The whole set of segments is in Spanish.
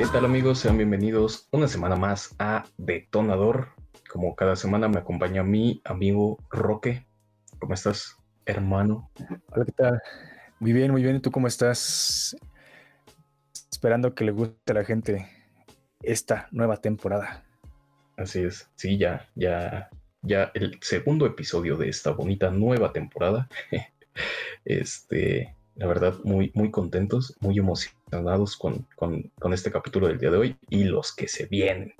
¿Qué tal amigos? Sean bienvenidos una semana más a Detonador. Como cada semana me acompaña mi amigo Roque. ¿Cómo estás, hermano? Hola, ¿qué tal? Muy bien, muy bien. ¿Y tú cómo estás? Esperando que le guste a la gente esta nueva temporada. Así es. Sí, ya, ya, ya el segundo episodio de esta bonita nueva temporada. este, la verdad, muy, muy contentos, muy emocionados con, este capítulo del día de hoy y los que se vienen.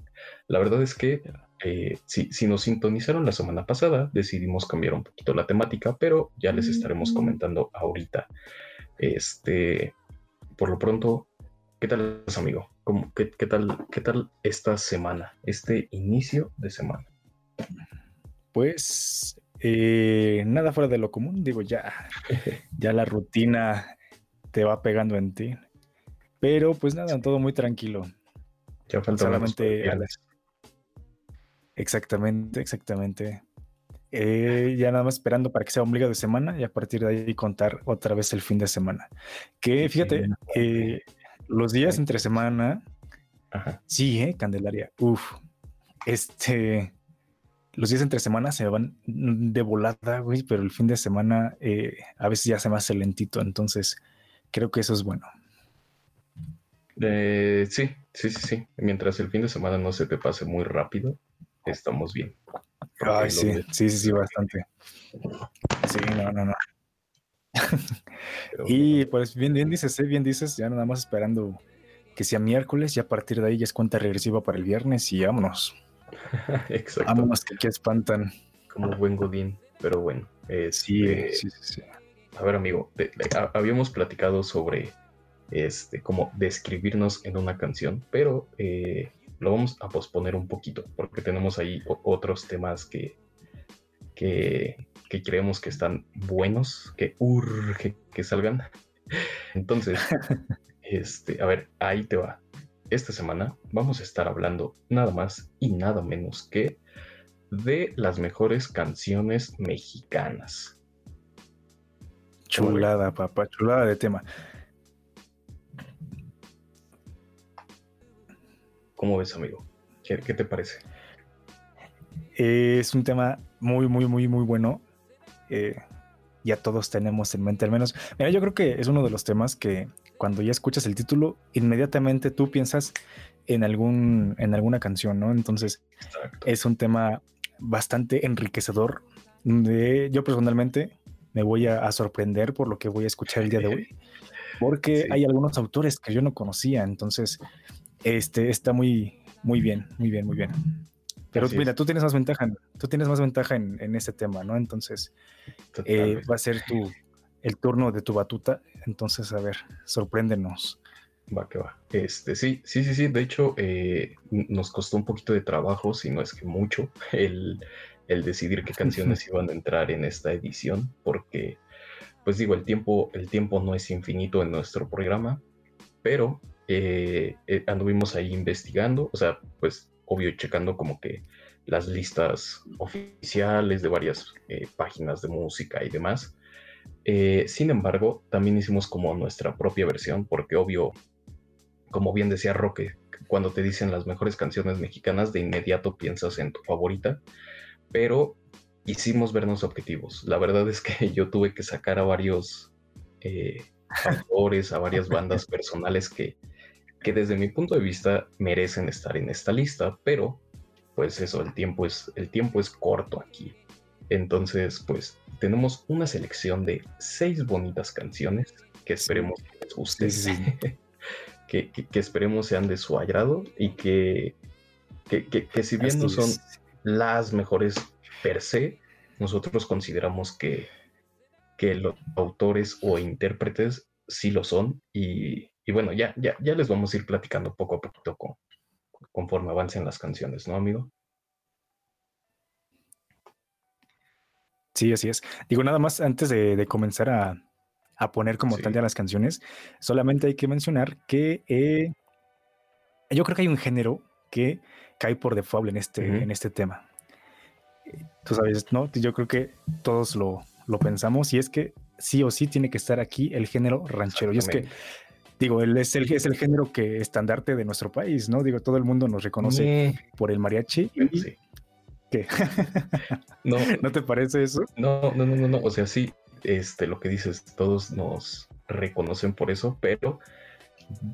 La verdad es que eh, si, si, nos sintonizaron la semana pasada, decidimos cambiar un poquito la temática, pero ya les estaremos comentando ahorita. Este, por lo pronto, ¿qué tal, amigo? ¿Cómo, qué, tal, ¿Qué tal esta semana, este inicio de semana? Pues eh, nada fuera de lo común, digo, ya, ya la rutina te va pegando en ti. Pero pues nada, todo muy tranquilo. Ya falta solamente. Exactamente, exactamente. Eh, ya nada más esperando para que sea ombligo de semana y a partir de ahí contar otra vez el fin de semana. Que fíjate, eh, los días entre semana, sí, ¿eh? Candelaria, uf, este, los días entre semana se van de volada, güey, pero el fin de semana eh, a veces ya se me hace lentito, entonces creo que eso es bueno. Eh, sí, sí, sí, sí. Mientras el fin de semana no se te pase muy rápido, estamos bien. Ay, sí, sí, sí, sí, bastante. Sí, no, no, no. y pues bien, bien dices, ¿eh? bien dices, ya nada más esperando que sea miércoles y a partir de ahí ya es cuenta regresiva para el viernes y vámonos. Exacto. Vámonos que, espantan. Como buen Godín, pero bueno. Este, sí, sí, sí, A ver, amigo, habíamos platicado sobre este, cómo describirnos en una canción, pero eh, lo vamos a posponer un poquito porque tenemos ahí otros temas que, que, que, creemos que están buenos, que urge que salgan. Entonces, este, a ver, ahí te va esta semana vamos a estar hablando nada más y nada menos que de las mejores canciones mexicanas. Chulada, papá, chulada de tema. ¿Cómo ves, amigo? ¿Qué, te parece? es un tema muy, muy, muy, muy bueno. Eh, ya todos tenemos en mente, al menos. Mira, yo creo que es uno de los temas que cuando ya escuchas el título, inmediatamente tú piensas en, algún, en alguna canción, ¿no? Entonces, es un tema bastante enriquecedor. De, yo personalmente me voy a, sorprender por lo que voy a escuchar el día de hoy, porque hay algunos autores que yo no conocía, entonces, este está muy, muy bien, muy bien, muy bien. Pero mira, tú tienes más ventaja, tú tienes más ventaja en, en este tema, ¿no? Entonces, eh, va a ser tu, el turno de tu batuta. Entonces, a ver, sorpréndenos. Va que va. Este, sí, sí, sí, sí. De hecho, eh, nos costó un poquito de trabajo, si no es que mucho, el, decidir qué canciones iban a entrar en esta edición, porque, pues digo, el tiempo, el tiempo no es infinito en nuestro programa, pero eh, eh, anduvimos ahí investigando, o sea, pues obvio checando como que las listas oficiales de varias páginas de música y demás. Eh, sin embargo, también hicimos como nuestra propia versión, porque obvio, como bien decía Roque, cuando te dicen las mejores canciones mexicanas, de inmediato piensas en tu favorita, pero hicimos vernos objetivos. La verdad es que yo tuve que sacar a varios eh, autores, a varias bandas personales que, que desde mi punto de vista merecen estar en esta lista, pero pues eso, el tiempo es, el tiempo es corto aquí. Entonces, pues tenemos una selección de seis bonitas canciones que esperemos que les guste, que, esperemos sean de su agrado y que, que, si bien no son las mejores per se, nosotros consideramos que, que los autores o intérpretes sí lo son y, bueno, ya, ya, ya les vamos a ir platicando poco a poquito conforme avancen las canciones, ¿no, amigo? Sí, así es. Digo, nada más antes de, comenzar a, poner como tal ya las canciones, solamente hay que mencionar que eh, yo creo que hay un género que cae por default en este, en este tema. Tú sabes, ¿no? Yo creo que todos lo, pensamos y es que sí o sí tiene que estar aquí el género ranchero. Y es que digo, él es el, es el género que estandarte de nuestro país, ¿no? Digo, todo el mundo nos reconoce por el mariachi. sí. ¿Qué? no, ¿No te parece eso? No, no, no, no, no. O sea, sí, este, lo que dices, todos nos reconocen por eso, pero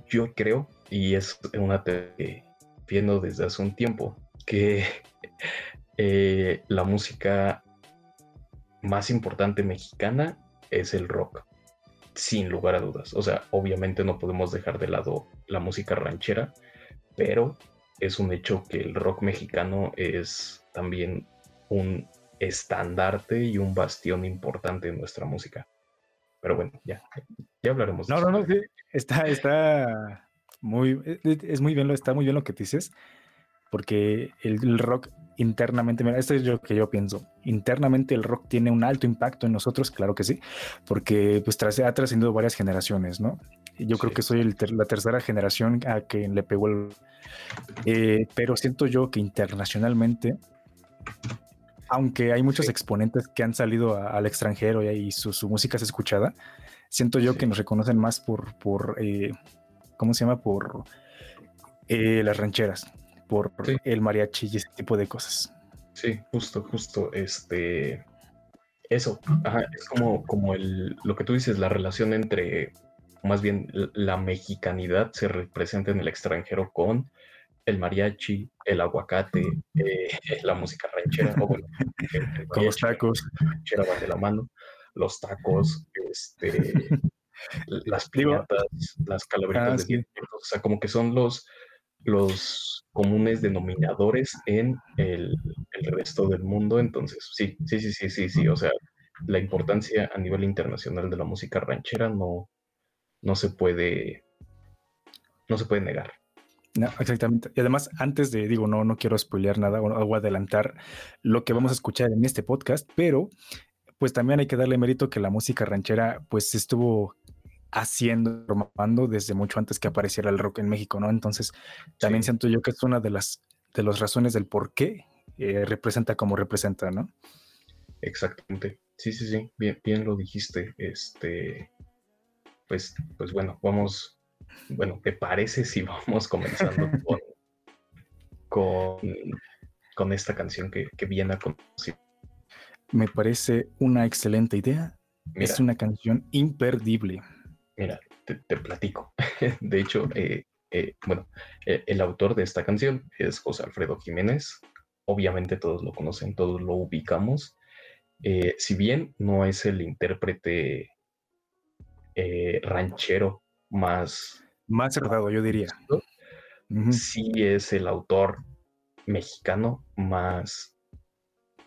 yo creo, y es una que viendo desde hace un tiempo, que eh, la música más importante mexicana es el rock, sin lugar a dudas. O sea, obviamente no podemos dejar de lado la música ranchera, pero es un hecho que el rock mexicano es también un estandarte y un bastión importante en nuestra música. Pero bueno, ya, ya hablaremos. No, no, no, sí, está, está muy, es muy bien, está muy bien lo que dices, porque el, rock internamente, mira, esto es lo que yo pienso, internamente el rock tiene un alto impacto en nosotros, claro que sí, porque pues ha trascendido varias generaciones, ¿no? Yo creo que soy la tercera generación a quien le pegó el... Eh, pero siento yo que internacionalmente aunque hay muchos exponentes que han salido al extranjero y, su, música es escuchada, siento yo que nos reconocen más por, por eh, ¿cómo se llama? Por eh, las rancheras, por el mariachi y ese tipo de cosas. Sí, justo, justo, este, eso, es como, como el, lo que tú dices, la relación entre, más bien, la mexicanidad se representa en el extranjero con el mariachi, el aguacate, eh, la música ranchera, o bueno, con los tacos. La ranchera va de la mano, los tacos, este, las piñatas, las calabritas ah, de o sea, como que son los, los comunes denominadores en el, el, resto del mundo. Entonces, sí, sí, sí, sí, sí, sí. O sea, la importancia a nivel internacional de la música ranchera no, no se puede, no se puede negar. No, exactamente. Y además, antes de, digo, no, no quiero spoilear nada o, adelantar lo que vamos a escuchar en este podcast, pero pues también hay que darle mérito que la música ranchera pues estuvo haciendo, formando desde mucho antes que apareciera el rock en México, ¿no? Entonces, también siento yo que es una de las, de las razones del por qué eh, representa como representa, ¿no? Exactamente. Sí, sí, sí, bien, bien lo dijiste. Este, pues, pues bueno, vamos, bueno, ¿te parece si vamos comenzando con, con, esta canción que, viene a conocer? Me parece una excelente idea. es una canción imperdible. Mira, te, platico. De hecho, eh, eh, bueno, eh, el autor de esta canción es José Alfredo Jiménez. Obviamente todos lo conocen, todos lo ubicamos. si bien no es el intérprete ranchero más más cerrado, yo diría. Sí es el autor mexicano más,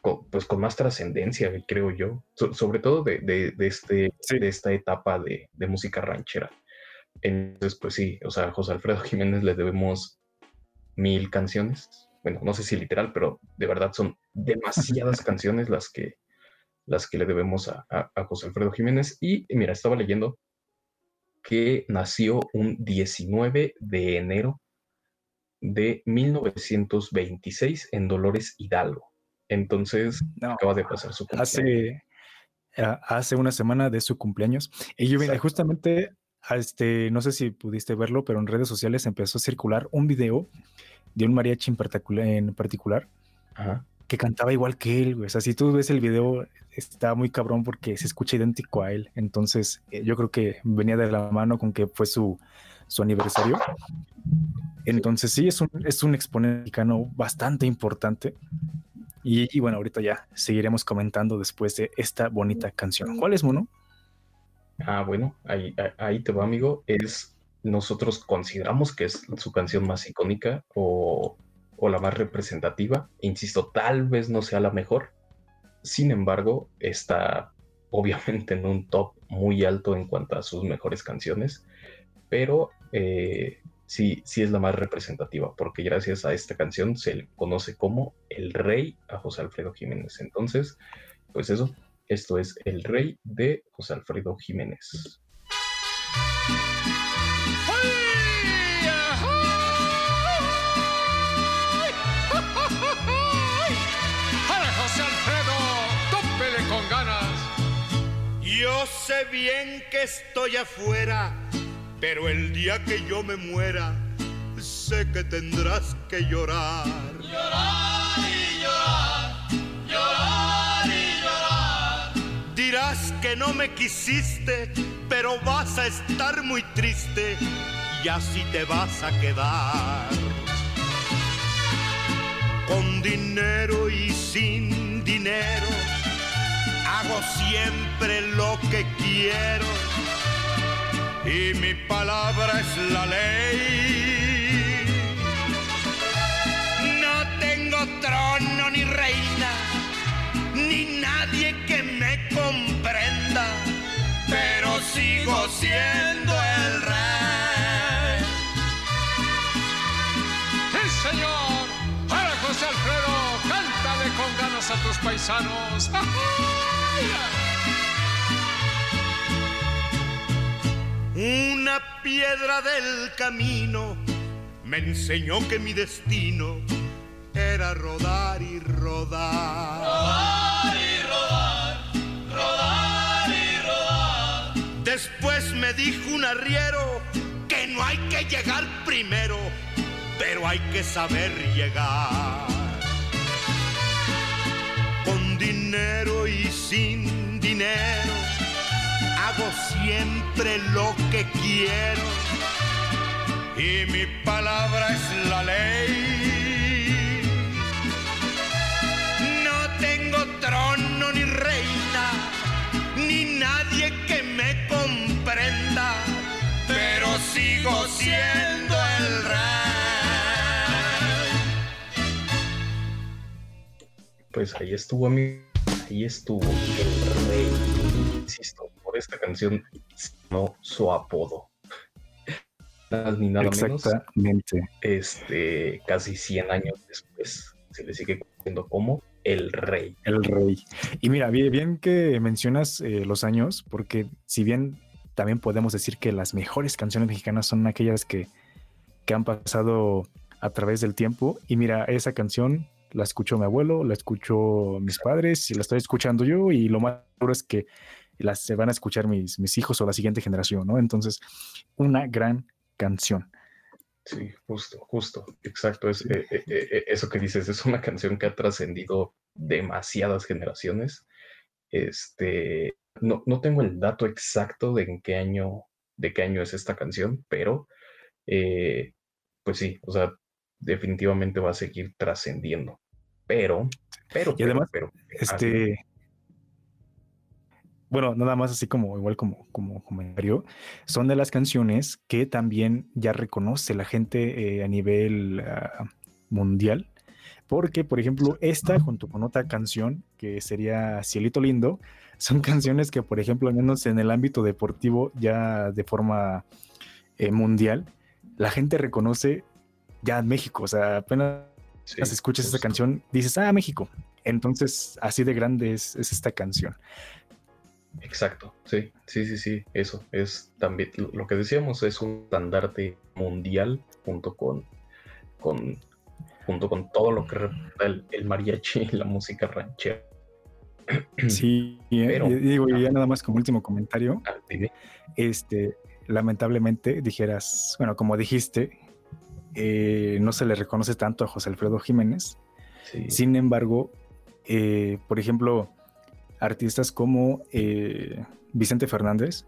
pues con más trascendencia, creo yo, sobre todo de, este, de esta etapa de, música ranchera. Entonces, pues sí, o sea, a José Alfredo Jiménez le debemos mil canciones. Bueno, no sé si literal, pero de verdad son demasiadas canciones las que, las que le debemos a, a José Alfredo Jiménez. Y mira, estaba leyendo que nació un 19 de enero de 1926 en Dolores Hidalgo. Entonces, acaba de pasar su cumpleaños. Hace, hace una semana de su cumpleaños. Y yo, mira, justamente, este, no sé si pudiste verlo, pero en redes sociales empezó a circular un video de un mariachi en particular, en particular que cantaba igual que él, O sea, si tú ves el video, está muy cabrón porque se escucha idéntico a él. Entonces, eh, yo creo que venía de la mano con que fue su, su aniversario. Entonces, sí, es un, es un exponente mexicano bastante importante. Y, bueno, ahorita ya seguiremos comentando después de esta bonita canción. ¿Cuál es, Mono? Ah, bueno, ahí, ahí te va, amigo. Es, nosotros consideramos que es su canción más icónica o o la más representativa. Insisto, tal vez no sea la mejor. Sin embargo, está obviamente en un top muy alto en cuanto a sus mejores canciones, pero eh, sí, sí es la más representativa, porque gracias a esta canción se le conoce como el rey a José Alfredo Jiménez. Entonces, pues eso, esto es el rey de José Alfredo Jiménez. Yo sé bien que estoy afuera pero el día que yo me muera, sé que tendrás que llorar. Llorar y llorar, llorar y llorar. Dirás que no me quisiste, pero vas a estar muy triste y así te vas a quedar. Con dinero y sin dinero, hago siempre lo que quiero y mi palabra es la ley. No tengo trono ni reina, ni nadie que me comprenda, pero sigo siendo el rey. Sí, señor. Para José Alfredo, cántale con ganas a tus paisanos. Una piedra del camino me enseñó que mi destino era rodar y rodar. Rodar y rodar, rodar y rodar. Después me dijo un arriero que no hay que llegar primero, pero hay que saber llegar. Con dinero y sin dinero siempre lo que quiero y mi palabra es la ley. No tengo trono ni reina, ni nadie que me comprenda, pero sigo siendo el rey. Pues ahí estuvo, amigo. Ahí estuvo el rey. Insisto, esta canción no su apodo. Nada ni nada menos. Exactamente. Este, casi 100 años después, se le sigue conociendo como el rey. El rey. Y mira, bien, bien que mencionas eh, los años, porque si bien también podemos decir que las mejores canciones mexicanas son aquellas que, que han pasado a través del tiempo. Y mira, esa canción la escuchó mi abuelo, la escuchó mis padres y la estoy escuchando yo y lo más seguro es que las se van a escuchar mis, mis hijos o la siguiente generación, ¿no? Entonces, una gran canción. Sí, justo, justo, exacto. Es, eh, eh, eh, eso que dices es una canción que ha trascendido demasiadas generaciones. Este, no, no tengo el dato exacto de en qué año, de qué año es esta canción, pero eh, pues sí, o sea, definitivamente va a seguir trascendiendo. Pero, pero, Y además, pero, Este. Bueno, nada más así como igual como, como comentario, son de las canciones que también ya reconoce la gente eh, a nivel ah, mundial. Porque, por ejemplo, esta junto con otra canción que sería Cielito Lindo, son canciones que, por ejemplo, al menos en el ámbito deportivo, ya de forma eh, mundial, la gente reconoce ya México. O sea, apenas sí, escuchas justo. canción, dices, ah, México. Entonces, así de grande es, es esta canción. Exacto, sí, sí, sí, sí, eso es también lo- que decíamos, es un estandarte mundial junto con, con, junto con todo lo que representa el, el mariachi y la música ranchera. Sí, Pero- digo, ya nada más como último comentario, Ah, este, lamentablemente dijeras, bueno, como dijiste, eh, no se le reconoce tanto a José Alfredo Jiménez. Sí, Sin embargo, eh, por ejemplo, artistas como eh, Vicente Fernández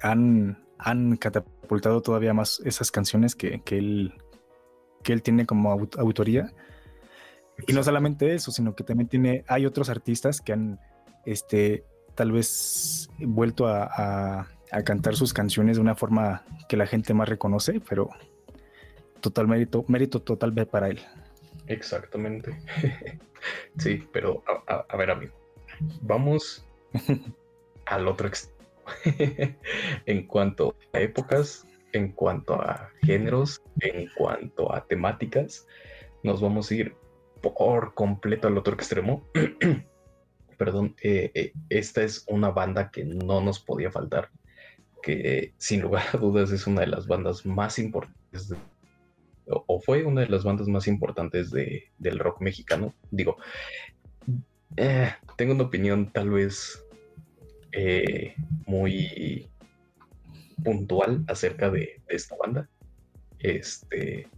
han, han catapultado todavía más esas canciones que, que él, que él tiene como aut- autoría. Y no solamente eso, sino que también tiene, hay otros artistas que han, este, tal vez vuelto a, a- cantar sus canciones de una forma que la gente más reconoce, pero total mérito, mérito total para él. Exactamente. sí, pero a, a- a ver, amigo, vamos al otro extremo. en cuanto a épocas, en cuanto a géneros, en cuanto a temáticas, nos vamos a ir por completo al otro extremo. Perdón, eh, eh, esta es una banda que no nos podía faltar, que sin lugar a dudas es una de las bandas más importantes o fue una de las bandas más importantes de- del rock mexicano. Digo, eh, tengo una opinión tal vez eh, muy puntual acerca de, esta banda. Este,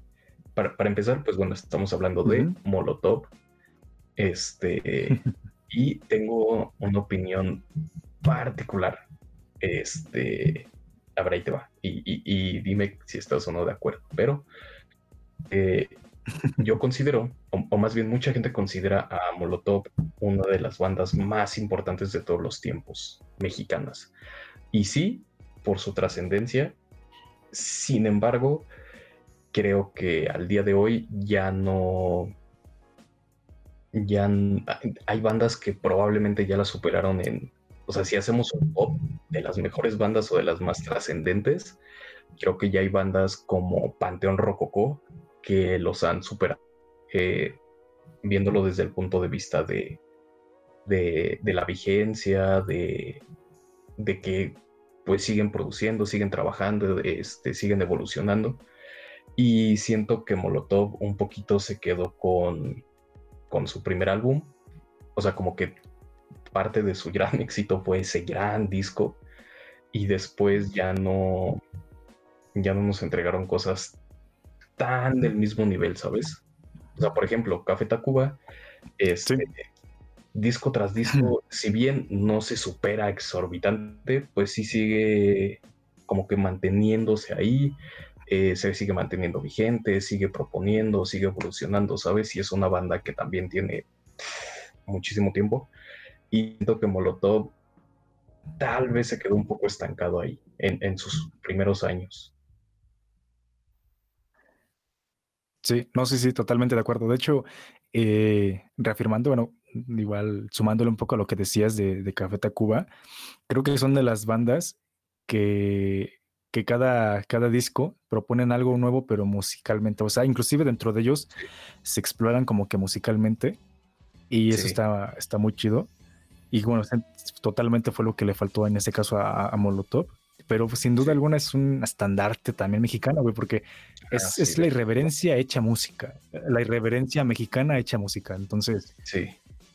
para, empezar, pues bueno, estamos hablando de Molotov. Este, y tengo una opinión particular. Este, ver, ahí te va. Y, dime si estás o no de acuerdo. Pero eh, yo considero, o, más bien mucha gente considera a Molotov una de las bandas más importantes de todos los tiempos mexicanas. Y sí, por su trascendencia. Sin embargo, creo que al día de hoy ya no... Ya hay bandas que probablemente ya la superaron en... O sea, si hacemos un pop de las mejores bandas o de las más trascendentes, creo que ya hay bandas como Panteón Rococó que los han superado, eh, viéndolo desde el punto de vista de, de, la vigencia, de, de, que pues siguen produciendo, siguen trabajando, este, siguen evolucionando. Y siento que Molotov un poquito se quedó con, con su primer álbum. O sea, como que parte de su gran éxito fue ese gran disco. Y después ya no, ya no nos entregaron cosas tan del mismo nivel, ¿sabes? O sea, por ejemplo, Café Tacuba, este, disco tras disco, si bien no se supera exorbitante, pues sí sigue como que manteniéndose ahí, eh, se sigue manteniendo vigente, sigue proponiendo, sigue evolucionando, ¿sabes? Y es una banda que también tiene muchísimo tiempo. Y siento que Molotov tal vez se quedó un poco estancado ahí en sus primeros años. Sí, no sé, sí, totalmente de acuerdo. De hecho, eh, reafirmando, bueno, igual sumándole un poco a lo que decías de, de Café Tacuba, creo que son de las bandas que, que cada, cada disco proponen algo nuevo, pero musicalmente. O sea, inclusive dentro de ellos se exploran como que musicalmente. Y eso está, está muy chido. Y bueno, totalmente fue lo que le faltó en ese caso a Molotov pero pues, sin duda alguna es un estandarte también mexicano, güey, porque es, la irreverencia hecha música, la irreverencia mexicana hecha música. Entonces, sí,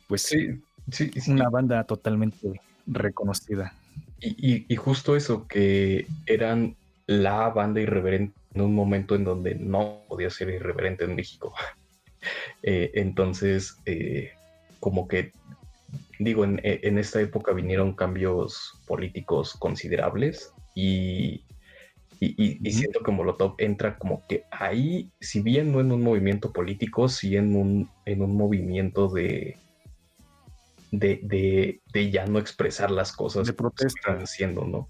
pues sí, sí, una banda totalmente reconocida. Y, justo eso, que eran la banda irreverente en un momento en donde no podía ser irreverente en México. Eh, entonces, eh, como que digo, en, en, esta época vinieron cambios políticos considerables y, y, siento que Molotov entra como que ahí, si bien no en un movimiento político, sí en un, en un movimiento de, de, de, ya no expresar las cosas de protesta. que están haciendo, ¿no?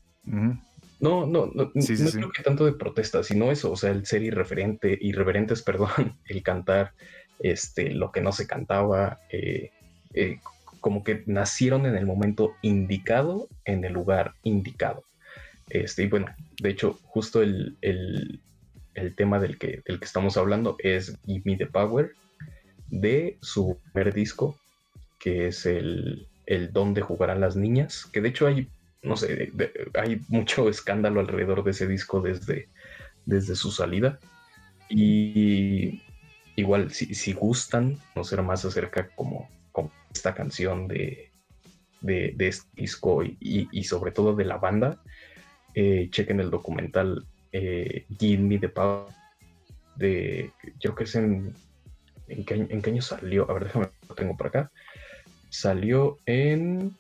No, no, no, no creo que tanto de protesta, sino eso, o sea, el ser irreverente, irreverentes, perdón, el cantar este, lo que no se cantaba, eh, eh, como que nacieron en el momento indicado, en el lugar indicado. Este, y bueno, de hecho, justo el, tema del que, que estamos hablando es Give Me the Power de su primer disco, que es el, el Donde jugarán las niñas, que de hecho hay, no sé, hay mucho escándalo alrededor de ese disco desde, desde su salida. Y igual, si, si gustan conocer más acerca como, como esta canción de, de, este disco y, sobre todo de la banda, eh, chequen el documental eh, Give Me the Power de, creo que es en, ¿en qué, año salió? A ver, déjame, lo tengo por acá. Salió en,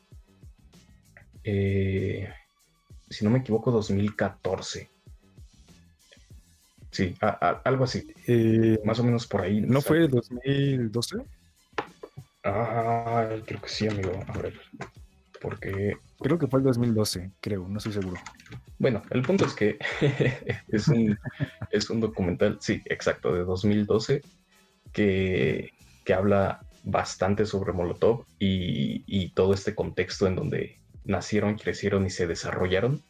eh, si no me equivoco, 2014. Sí, algo así. Más o menos por ahí. ¿No fue 2012? Ah, creo que sí, amigo. A ver, porque... Creo que fue el 2012, creo, no estoy seguro. Bueno, el punto es que es, un, es un documental, sí, exacto, de 2012, que, que habla bastante sobre Molotov y, y, todo este contexto en donde nacieron, crecieron y se desarrollaron.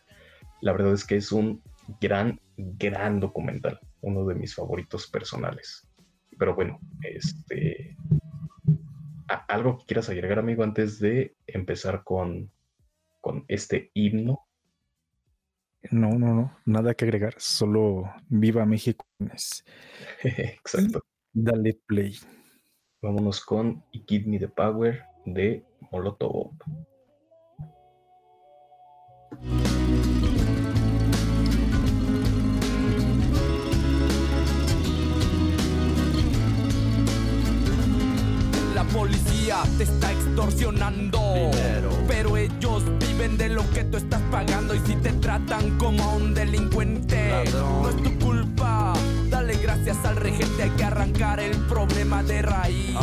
La verdad es que es un gran, gran documental, uno de mis favoritos personales. Pero bueno, este, ¿Algo que quieras agregar, amigo, antes de empezar con, con este himno? No, no, no, nada que agregar, solo viva México. Exacto. Dale play. Vámonos con Give Me the Power de Molotov. Te está extorsionando. Pero ellos viven de lo que tú estás pagando y si te tratan como a un delincuente, no es tu culpa. Dale gracias al regente, hay que arrancar el problema de raíz.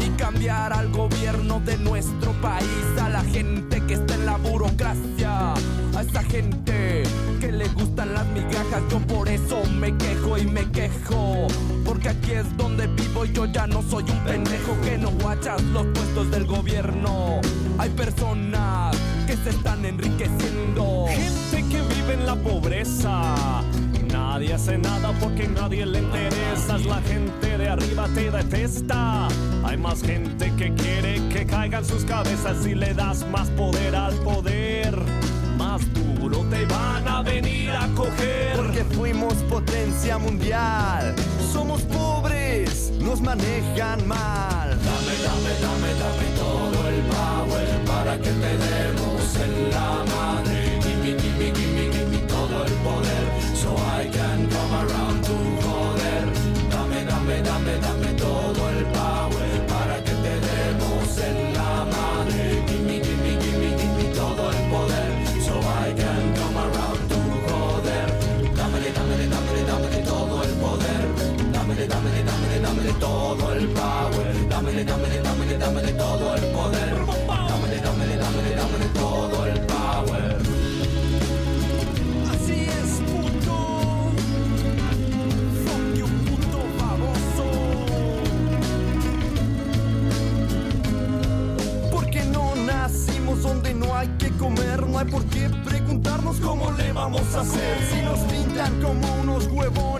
Y cambiar al gobierno de nuestro país, a la gente que está en la burocracia, a esa gente que le gustan las migajas. Yo por eso me quejo y me quejo. Porque aquí es donde vivo y yo ya no soy un pendejo que no guachas los puestos del gobierno. Hay personas que se están enriqueciendo. Gente que vive en la pobreza. Nadie hace nada porque nadie le interesa. La gente de arriba te detesta. Hay más gente que quiere que caigan sus cabezas y le das más poder al poder. Venir a coger. Porque fuimos potencia mundial. Somos pobres, nos manejan mal. Dame, dame, dame, dame todo el power para que te demos en la madre. Todo el power. Dámele, dámele, dámele, dámele todo el poder. Dámele, dámele, dámele, dámele todo el power. Así es, puto. Fuck you, puto baboso. Porque no nacimos donde no hay que comer, no hay por qué preguntarnos cómo le vamos a hacer. Si nos pintan como unos huevones,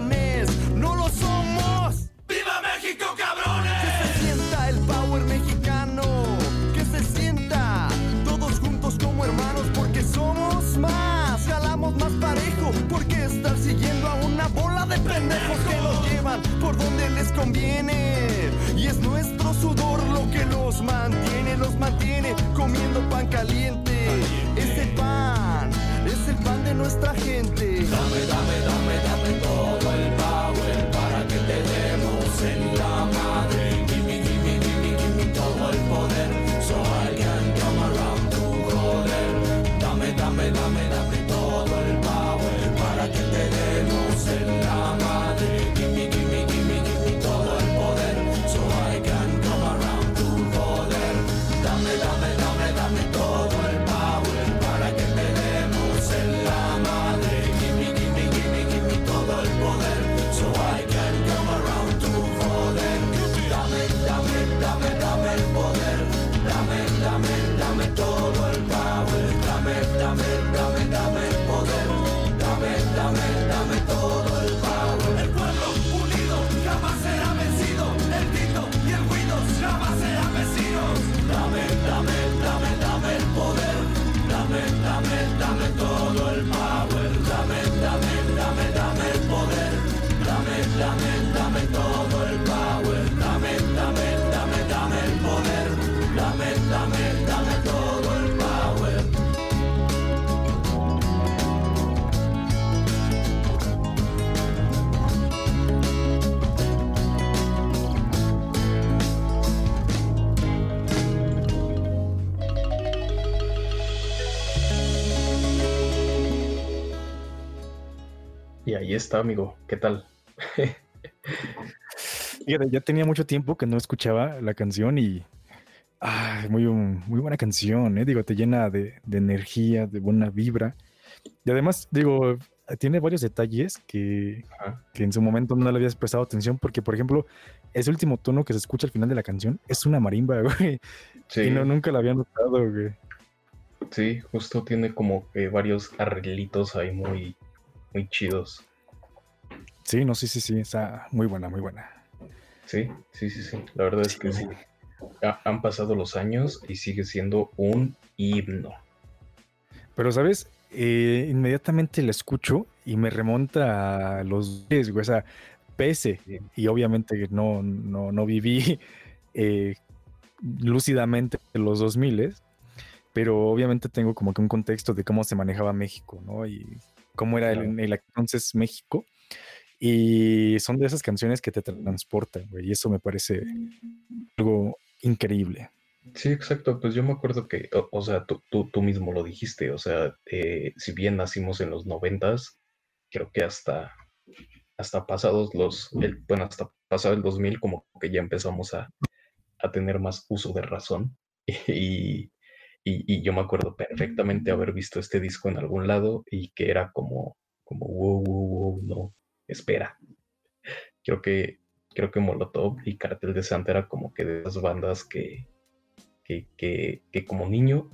parejo, porque estar siguiendo a una bola de pendejos que nos llevan por donde les conviene. Y es nuestro sudor lo que los mantiene, los mantiene comiendo pan caliente. Ese pan es el pan de nuestra gente. Dame, dame, dame, dame todo el ahí está, amigo. ¿Qué tal? Ya tenía mucho tiempo que no escuchaba la canción y ah, muy, muy buena canción, ¿eh? Digo, te llena de, de energía, de buena vibra. Y además, digo, tiene varios detalles que, que en su momento no le habías prestado atención, porque, por ejemplo, ese último tono que se escucha al final de la canción es una marimba, güey. Sí, Y no, nunca la había notado, güey. sí, justo tiene como que varios arreglitos ahí muy, muy chidos. Sí, no, sí, sí, sí, está muy buena, muy buena. Sí, sí, sí, sí. La verdad es que sí. Ha- han pasado los años y sigue siendo un himno. Pero, ¿sabes? Eh, inmediatamente la escucho y me remonta a los 10, güey. O sea, pese, y obviamente no, no, no viví eh, lúcidamente los 2000, pero obviamente tengo como que un contexto de cómo se manejaba México, ¿no? Y cómo era el, el entonces México. Y son de esas canciones que te transportan, güey. Y eso me parece algo increíble. Sí, exacto. Pues yo me acuerdo que, o, o sea, tú, tú, tú mismo lo dijiste, o sea, eh, si bien nacimos en los noventas, creo que hasta, hasta pasados los, el, bueno, hasta pasado el 2000 como que ya empezamos a, a tener más uso de razón. Y, y, y yo me acuerdo perfectamente haber visto este disco en algún lado y que era como, como, wow, wow, wow, no, espera. Creo que, creo que Molotov y Cartel de Santa era como que de esas bandas que, que, que, que como niño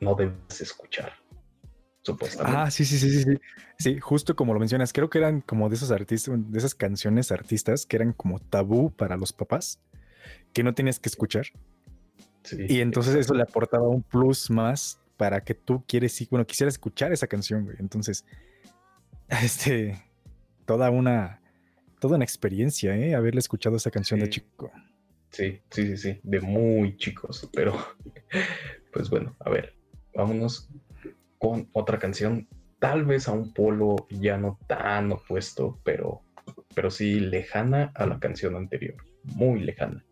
no debes escuchar, supuestamente. Ah, sí, sí, sí, sí, sí. Sí, justo como lo mencionas, creo que eran como de esos artistas, de esas canciones artistas que eran como tabú para los papás, que no tenías que escuchar. Sí, Y entonces eso le aportaba un plus más para que tú quieres, bueno, quisieras escuchar esa canción, güey. Entonces, este, toda una, toda una experiencia, ¿eh? Haberle escuchado esa canción de chico. Sí, sí, sí, sí, de muy chicos, pero pues bueno, a ver, vámonos con otra canción, tal vez a un polo ya no tan opuesto, pero, pero sí lejana a la canción anterior, muy lejana,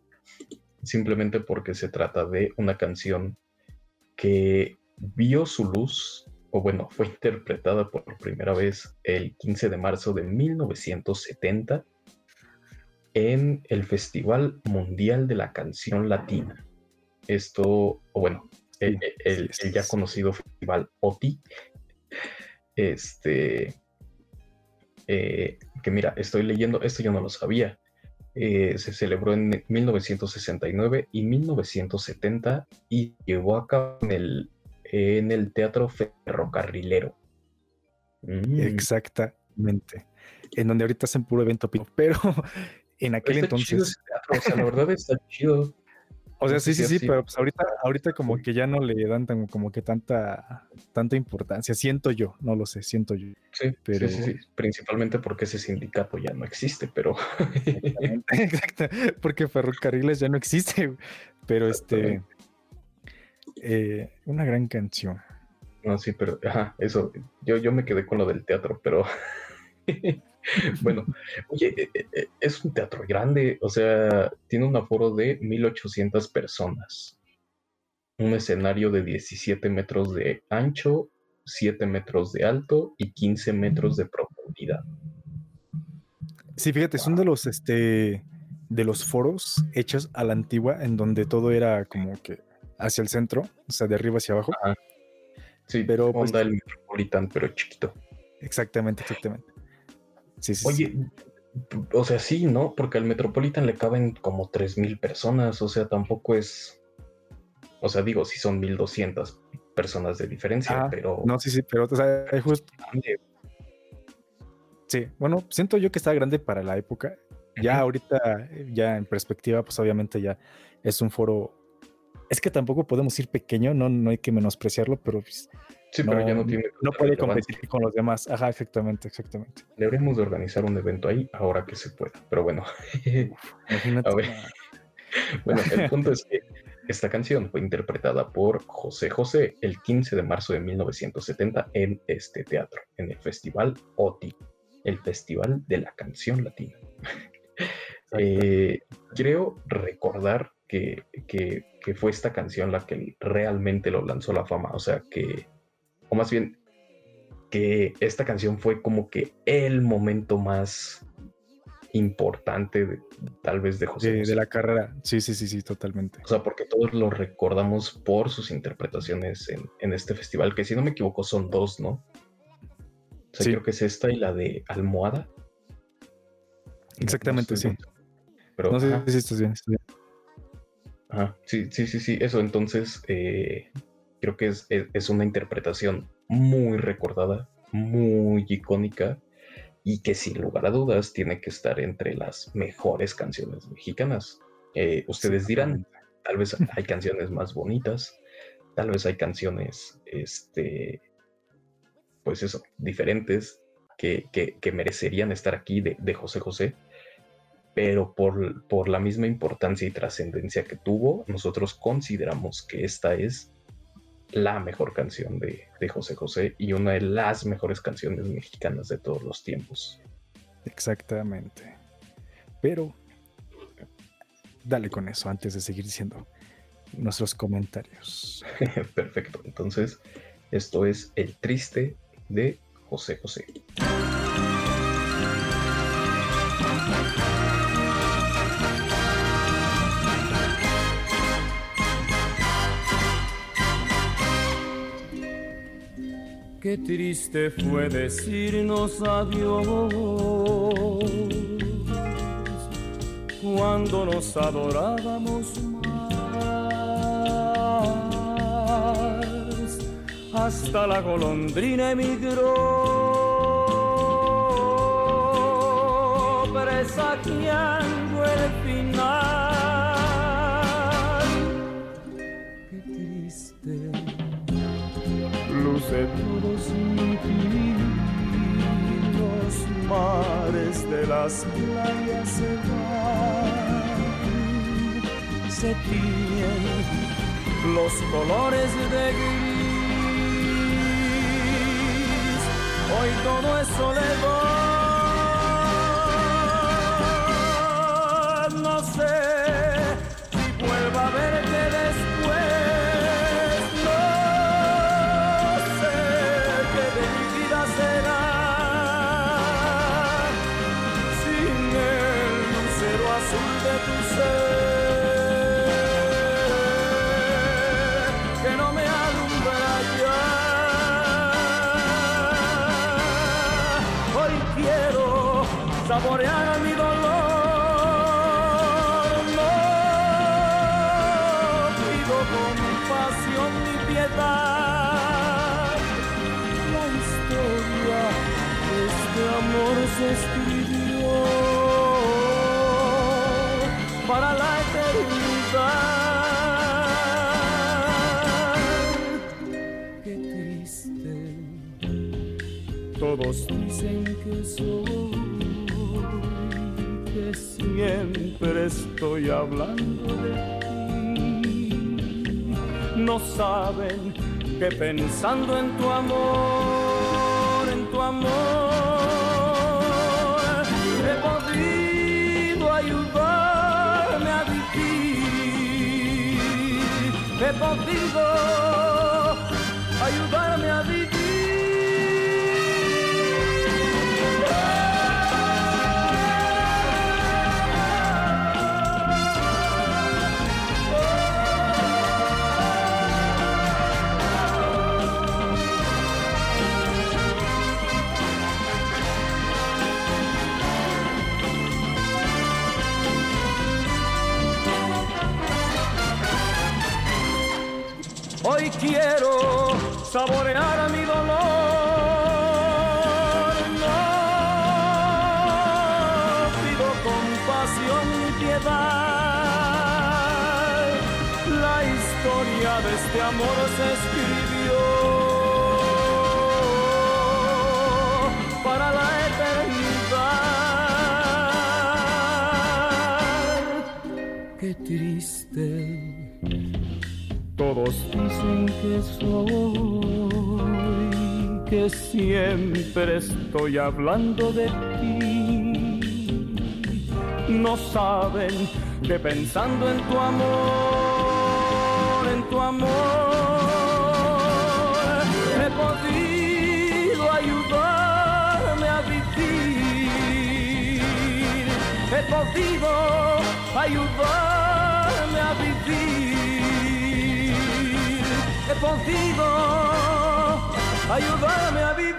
simplemente porque se trata de una canción que vio su luz, o bueno, fue interpretada por primera vez el 15 de marzo de 1970 en el Festival Mundial de la Canción Latina. Esto, o bueno, el, ya conocido Festival OTI. Este, eh, que mira, estoy leyendo, esto yo no lo sabía. Eh, se celebró en 1969 y 1970 y llevó a cabo en el, en el Teatro Ferrocarrilero. Mm, Exactamente. En donde ahorita hacen puro evento, pero en aquel está chido entonces, ese teatro, o sea, la verdad está chido. o sea, sí, sí, sí, pero pues ahorita, ahorita como que ya no le dan tan, como que tanta, tanta importancia. Siento yo, no lo sé, siento yo. Sí, Pero- sí, sí, sí, principalmente porque ese sindicato ya no existe, pero Exacto, porque ferrocarriles ya no existe, pero este, eh, una gran canción. no, sí, pero ajá, eso, yo, yo me quedé con lo del teatro, pero bueno, oye, eh, eh, es un teatro grande, o sea, tiene un aforo de 1800 personas, un escenario de 17 metros de ancho, 7 metros de alto y 15 metros de profundidad. Sí, fíjate, son de los, este, de los foros hechos a la antigua, en donde todo era como que hacia el centro, o sea, de arriba hacia abajo. Sí, Pero, pues, onda el Metropolitan, pero chiquito. Exactamente, exactamente. Sí, sí. Oye, o sea, sí, ¿no? Porque al Metropolitan le caben como 3.000 personas, o sea, tampoco es... O sea, digo, sí son 1.200 personas de diferencia, Ah, pero... No, sí, sí, pero o sea, es justo, sí, bueno, siento yo que está grande para la época. Ya ahorita, eh, ya en perspectiva, pues obviamente ya es un foro. Es que tampoco podemos ir pequeño, no, no hay que menospreciarlo, pero pues, Sí, pero ya no no- tiene... no puede competir con los demás. Ajá, exactamente, exactamente. Deberíamos de organizar un evento ahí ahora que se pueda, pero bueno. Imagínate. A ver. no. Bueno, el punto es que esta canción fue interpretada por José José el 15 de marzo de 1970 en este teatro, en el Festival OTI, el Festival de la Canción Latina. Eh, creo recordar que, que- que fue esta canción la que realmente lo lanzó a la fama, o sea que, o más bien, que esta canción fue como que el momento más importante de- tal vez de José De, José. de la carrera. Sí, sí, sí, sí, totalmente. O sea, porque todos lo recordamos por sus interpretaciones en, en este festival, que si no me equivoco son dos, ¿no? O sea, Sí. creo que es esta y la de Almohada. Exactamente, No sí. Pero, No sé si estás bien. estás bien. Ajá, sí, sí, sí, sí, eso. Entonces, eh, creo que es, es- es una interpretación muy recordada, muy icónica y que sin lugar a dudas tiene que estar entre las mejores canciones mexicanas. Eh, ustedes dirán, tal vez hay canciones más bonitas, tal vez hay canciones, este, pues eso, diferentes, que, que- que merecerían estar aquí de, de José José, pero por, por la misma importancia y trascendencia que tuvo, nosotros consideramos que esta es la mejor canción de, de José José y una de las mejores canciones mexicanas de todos los tiempos. Exactamente. Pero dale con eso antes de seguir diciendo. nuestros comentarios. Perfecto. Entonces, esto es El Triste de José José. Qué triste fue decirnos adiós cuando nos adorábamos más. Hasta la golondrina emigró, presagiando el final. Qué triste luce las playas se van, se tiñen los colores de gris. Hoy todo es soledad, no sé todos dicen que soy, que siempre estoy hablando de ti. No saben que pensando en tu amor, en tu amor, he podido ayudarme a vivir. He podido quiero saborear mi dolor. No pido compasión ni piedad. La historia de este amor se escribió para la eternidad. Qué triste todos dicen que soy, que siempre estoy hablando de ti. No saben que pensando en tu amor, en tu amor, he podido ayudarme a vivir. He podido ayudarme he podido ayudarme a vivir.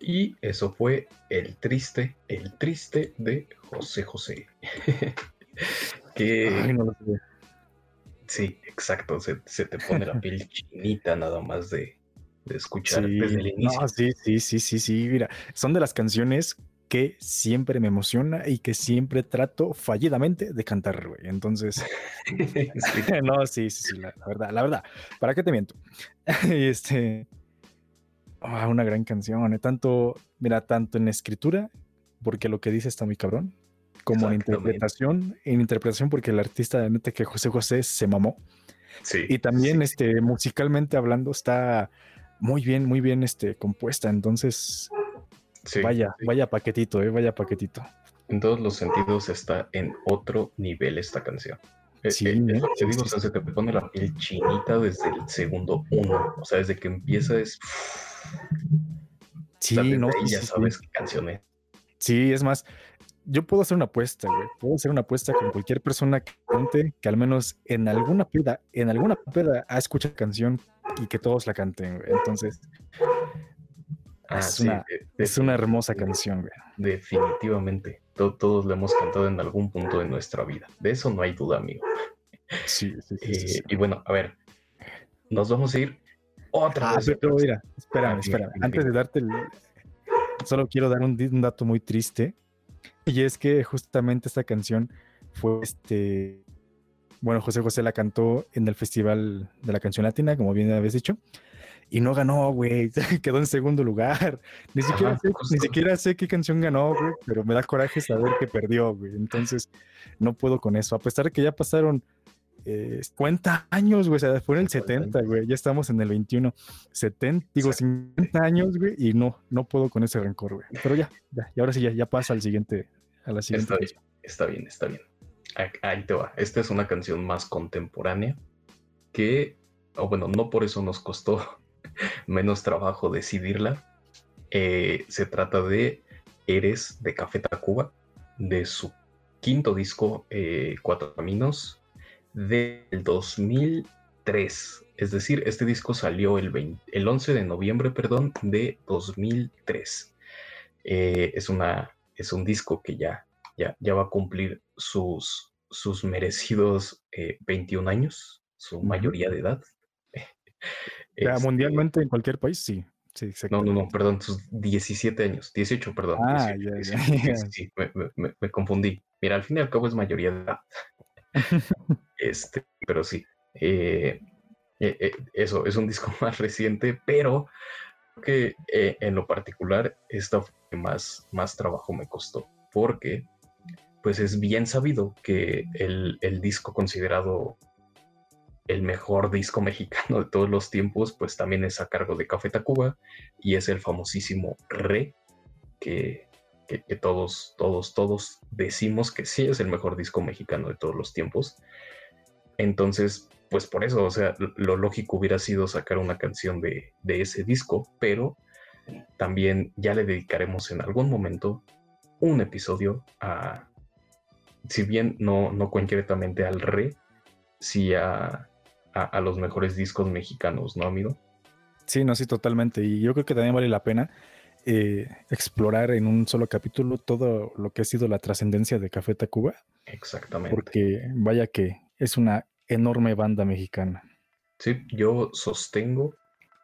Y eso fue El Triste, El Triste de José José. que... Ay, no lo sé. Sí, exacto, se, se te pone la piel chinita nada más de, de escuchar Sí, desde el inicio. no, sí, sí, sí, sí, sí. Mira, son de las canciones que siempre me emociona y que siempre trato fallidamente de cantar, güey. Entonces, Sí. no, sí, sí, sí, la, la verdad, la verdad. ¿Para qué te miento? este, ah, una gran canción, eh, tanto, mira, tanto en escritura, porque lo que dice está muy cabrón, como en interpretación, en interpretación, porque el artista, de neta, que José José se mamó. Sí. Y también, sí, este, musicalmente hablando, está muy bien, muy bien, este, compuesta. Entonces, sí, vaya, sí. vaya paquetito, eh, vaya paquetito. En todos los sentidos está en otro nivel esta canción. Eh, Sí, eh, ¿eh? te digo, o sea, se te pone la piel chinita desde el segundo uno. O sea, desde que empieza es. Sí, o sea, desde no, ya sabes qué canción es. Sí, es más, yo puedo hacer una apuesta, güey. Puedo hacer una apuesta con cualquier persona que cante, que al menos en alguna peda, en alguna peda ha escuchado canción y que todos la canten, güey. Entonces, Ah, es, sí, una, es una hermosa canción, güey. Definitivamente. To- todos lo hemos cantado en algún punto de nuestra vida. De eso no hay duda, amigo. Sí, sí, sí. Eh, sí. y bueno, a ver. Nos vamos a ir otra Ah, vez. pero atrás. mira, espérame, Ah, espérame. Antes de darte el. Solo quiero dar un, un dato muy triste. Y es que justamente esta canción fue este. Bueno, José José la cantó en el Festival de la Canción Latina, como bien habéis dicho. Y no ganó, güey. Quedó en segundo lugar. Ni siquiera, Ajá, sé, justo. ni siquiera sé qué canción ganó, güey. Pero me da coraje saber que perdió, güey. Entonces, no puedo con eso. A pesar de que ya pasaron eh, 50 años, güey. O sea, fue en el 50 70, güey. Ya estamos en el 21. 70, digo, Exacto. 50 años, güey. Y no, no puedo con ese rencor, güey. Pero ya, ya. Y ahora sí, ya, ya pasa al siguiente, a la siguiente. Está bien, canción. está bien, está bien. Ah- Ahí te va. Esta es una canción más contemporánea que, o bueno, no por eso nos costó menos trabajo decidirla. Eh, se trata de Eres de Café Tacuba, de su quinto disco, eh, Cuatro Caminos, del 2003. Es decir, este disco salió el, 20 el 11 de noviembre, perdón, de 2003. Eh, es, una, es un disco que ya, ya, ya va a cumplir sus, sus merecidos eh, 21 años, su mayoría de edad. Ya, Este, mundialmente en cualquier país, sí. Sí, no, no, no, perdón, sus 17 años, 18, perdón. Ah, 18, ya, 18, ya, sí, me, me- me- confundí. Mira, al fin y al cabo es mayoría de edad. Este, pero sí. eh, eh, eh, eso, es un disco más reciente, pero que eh, en lo particular esta fue más, más trabajo me costó, porque pues es bien sabido que el, el disco considerado el mejor disco mexicano de todos los tiempos, pues también es a cargo de Café Tacuba y es el famosísimo Re, que, que, todos, todos, todos decimos que sí es el mejor disco mexicano de todos los tiempos. Entonces, pues por eso, o sea, lo- lo lógico hubiera sido sacar una canción de, de ese disco, pero también ya le dedicaremos en algún momento un episodio a, si bien no, no concretamente al re, sí a, a, a los mejores discos mexicanos, ¿no, amigo? Sí, no, sí, totalmente. Y yo creo que también vale la pena eh, explorar en un solo capítulo todo lo que ha sido la trascendencia de Café Tacuba, Exactamente. porque vaya que es una enorme banda mexicana. Sí, yo sostengo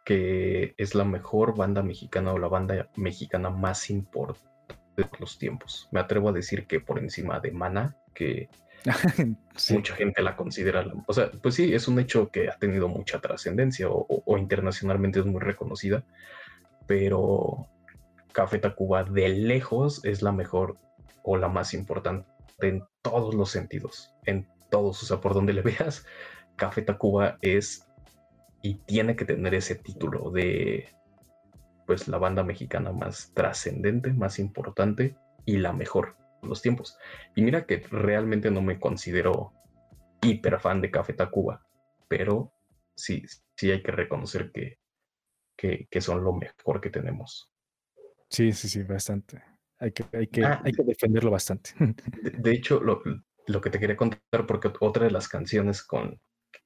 que es la mejor banda mexicana o la banda mexicana más importante de los tiempos. Me atrevo a decir que por encima de Mana, que Sí, mucha gente la considera, la- o sea, pues sí, es un hecho que ha tenido mucha trascendencia o, o- o internacionalmente es muy reconocida, pero Café Tacuba de lejos es la mejor o la más importante en todos los sentidos, en todos, o sea, por donde le veas, Café Tacuba es y tiene que tener ese título de pues la banda mexicana más trascendente, más importante y la mejor de los tiempos. Y mira que realmente no me considero hiper fan de Café Tacuba, pero sí, sí hay que reconocer que, que, que son lo mejor que tenemos. sí, sí, sí, bastante. Hay que, hay que, Ah, hay que defenderlo bastante. De, de hecho, lo, lo que te quería contar, porque otra de las canciones con,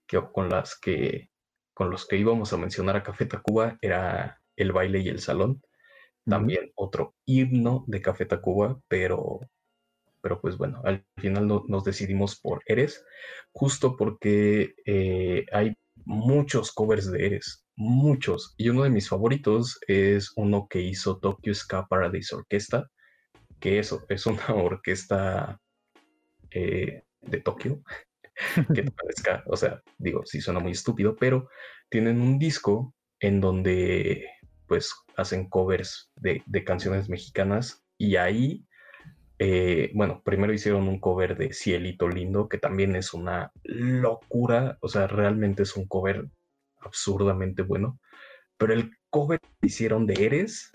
que, con las que con los que íbamos a mencionar a Café Tacuba era El baile y el salón. También otro himno de Café Tacuba, pero, pero pues bueno, al final no- nos decidimos por Eres, justo porque eh, hay muchos covers de Eres, muchos. Y uno de mis favoritos es uno que hizo Tokyo Ska Paradise Orquesta, que eso es una orquesta eh, de Tokio, que ska. O sea, digo, sí suena muy estúpido, pero tienen un disco en donde pues hacen covers de, de canciones mexicanas y ahí eh, bueno, primero hicieron un cover de Cielito Lindo, que también es una locura, o sea, realmente es un cover absurdamente bueno, pero el cover que hicieron de Eres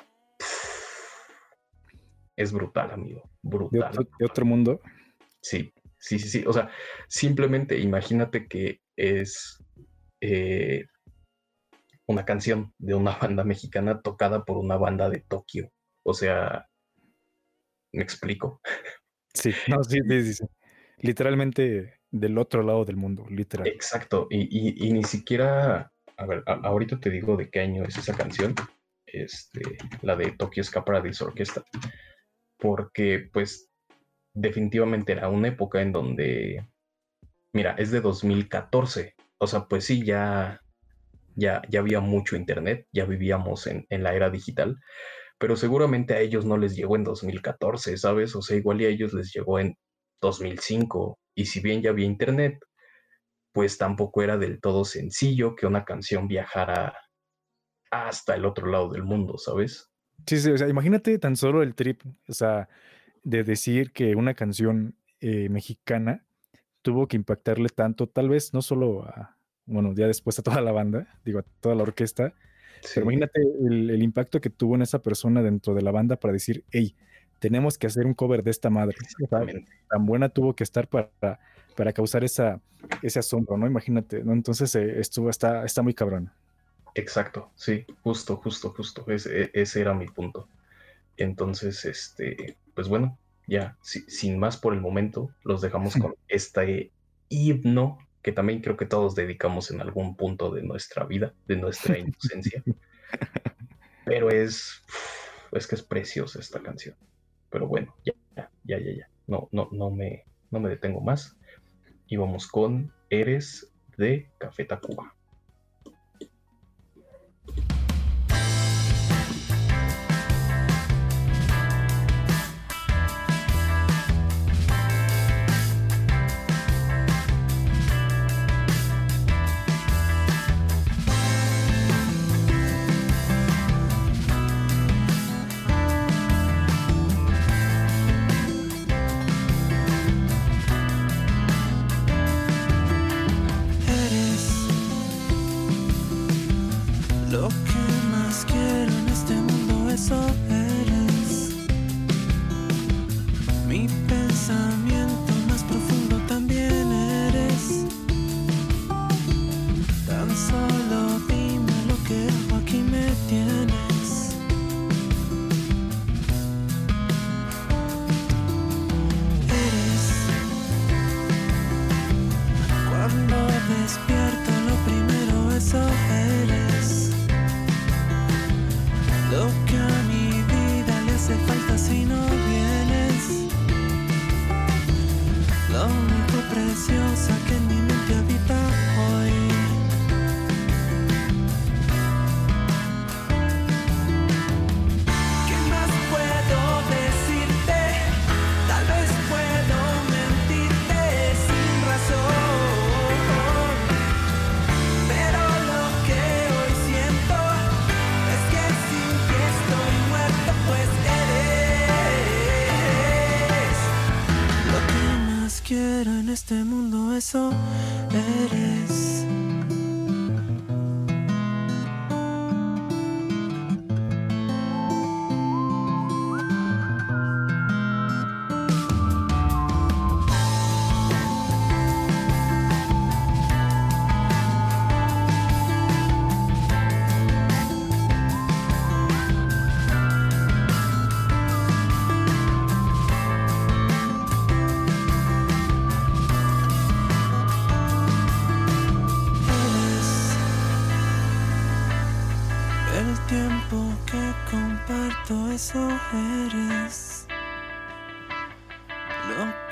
es brutal, amigo, De brutal. otro, de otro mundo. Sí, sí, sí, sí. O sea, simplemente imagínate que es eh, una canción de una banda mexicana tocada por una banda de Tokio. O sea, me explico. Sí, no, sí, sí, sí, sí. Literalmente del otro lado del mundo, literal. Exacto. Y, y- y ni siquiera, a ver, a- ahorita te digo de qué año es esa canción, este, la de Tokyo Ska Paradise Orchestra, porque pues definitivamente era una época en donde, mira, es de 2014, o sea, pues sí, ya, ya, ya había mucho internet, ya vivíamos en, en la era digital, pero seguramente a ellos no les llegó en 2014, ¿sabes? O sea, igual y a ellos les llegó en 2005, y si bien ya había internet, pues tampoco era del todo sencillo que una canción viajara hasta el otro lado del mundo, ¿sabes? Sí, sí, o sea, imagínate tan solo el trip, o sea, de decir que una canción eh, mexicana tuvo que impactarle tanto, tal vez no solo a, bueno, ya después a toda la banda, digo, a toda la orquesta, Sí, pero imagínate el, el impacto que tuvo en esa persona dentro de la banda para decir, hey, tenemos que hacer un cover de esta madre. Tan buena tuvo que estar para, para causar esa, ese asombro, ¿no? Imagínate, ¿no? Entonces eh, estuvo, está, está muy cabrón. Exacto, sí, justo, justo, justo. Ese, ese era mi punto. Entonces, este, pues bueno, ya, si- sin más por el momento, los dejamos con este himno que también creo que todos dedicamos en algún punto de nuestra vida, de nuestra inocencia. Pero es, es que es preciosa esta canción. Pero bueno, ya, ya, ya, ya, ya. No, no, no me, no me detengo más. Y vamos con Eres de Café Tacuba.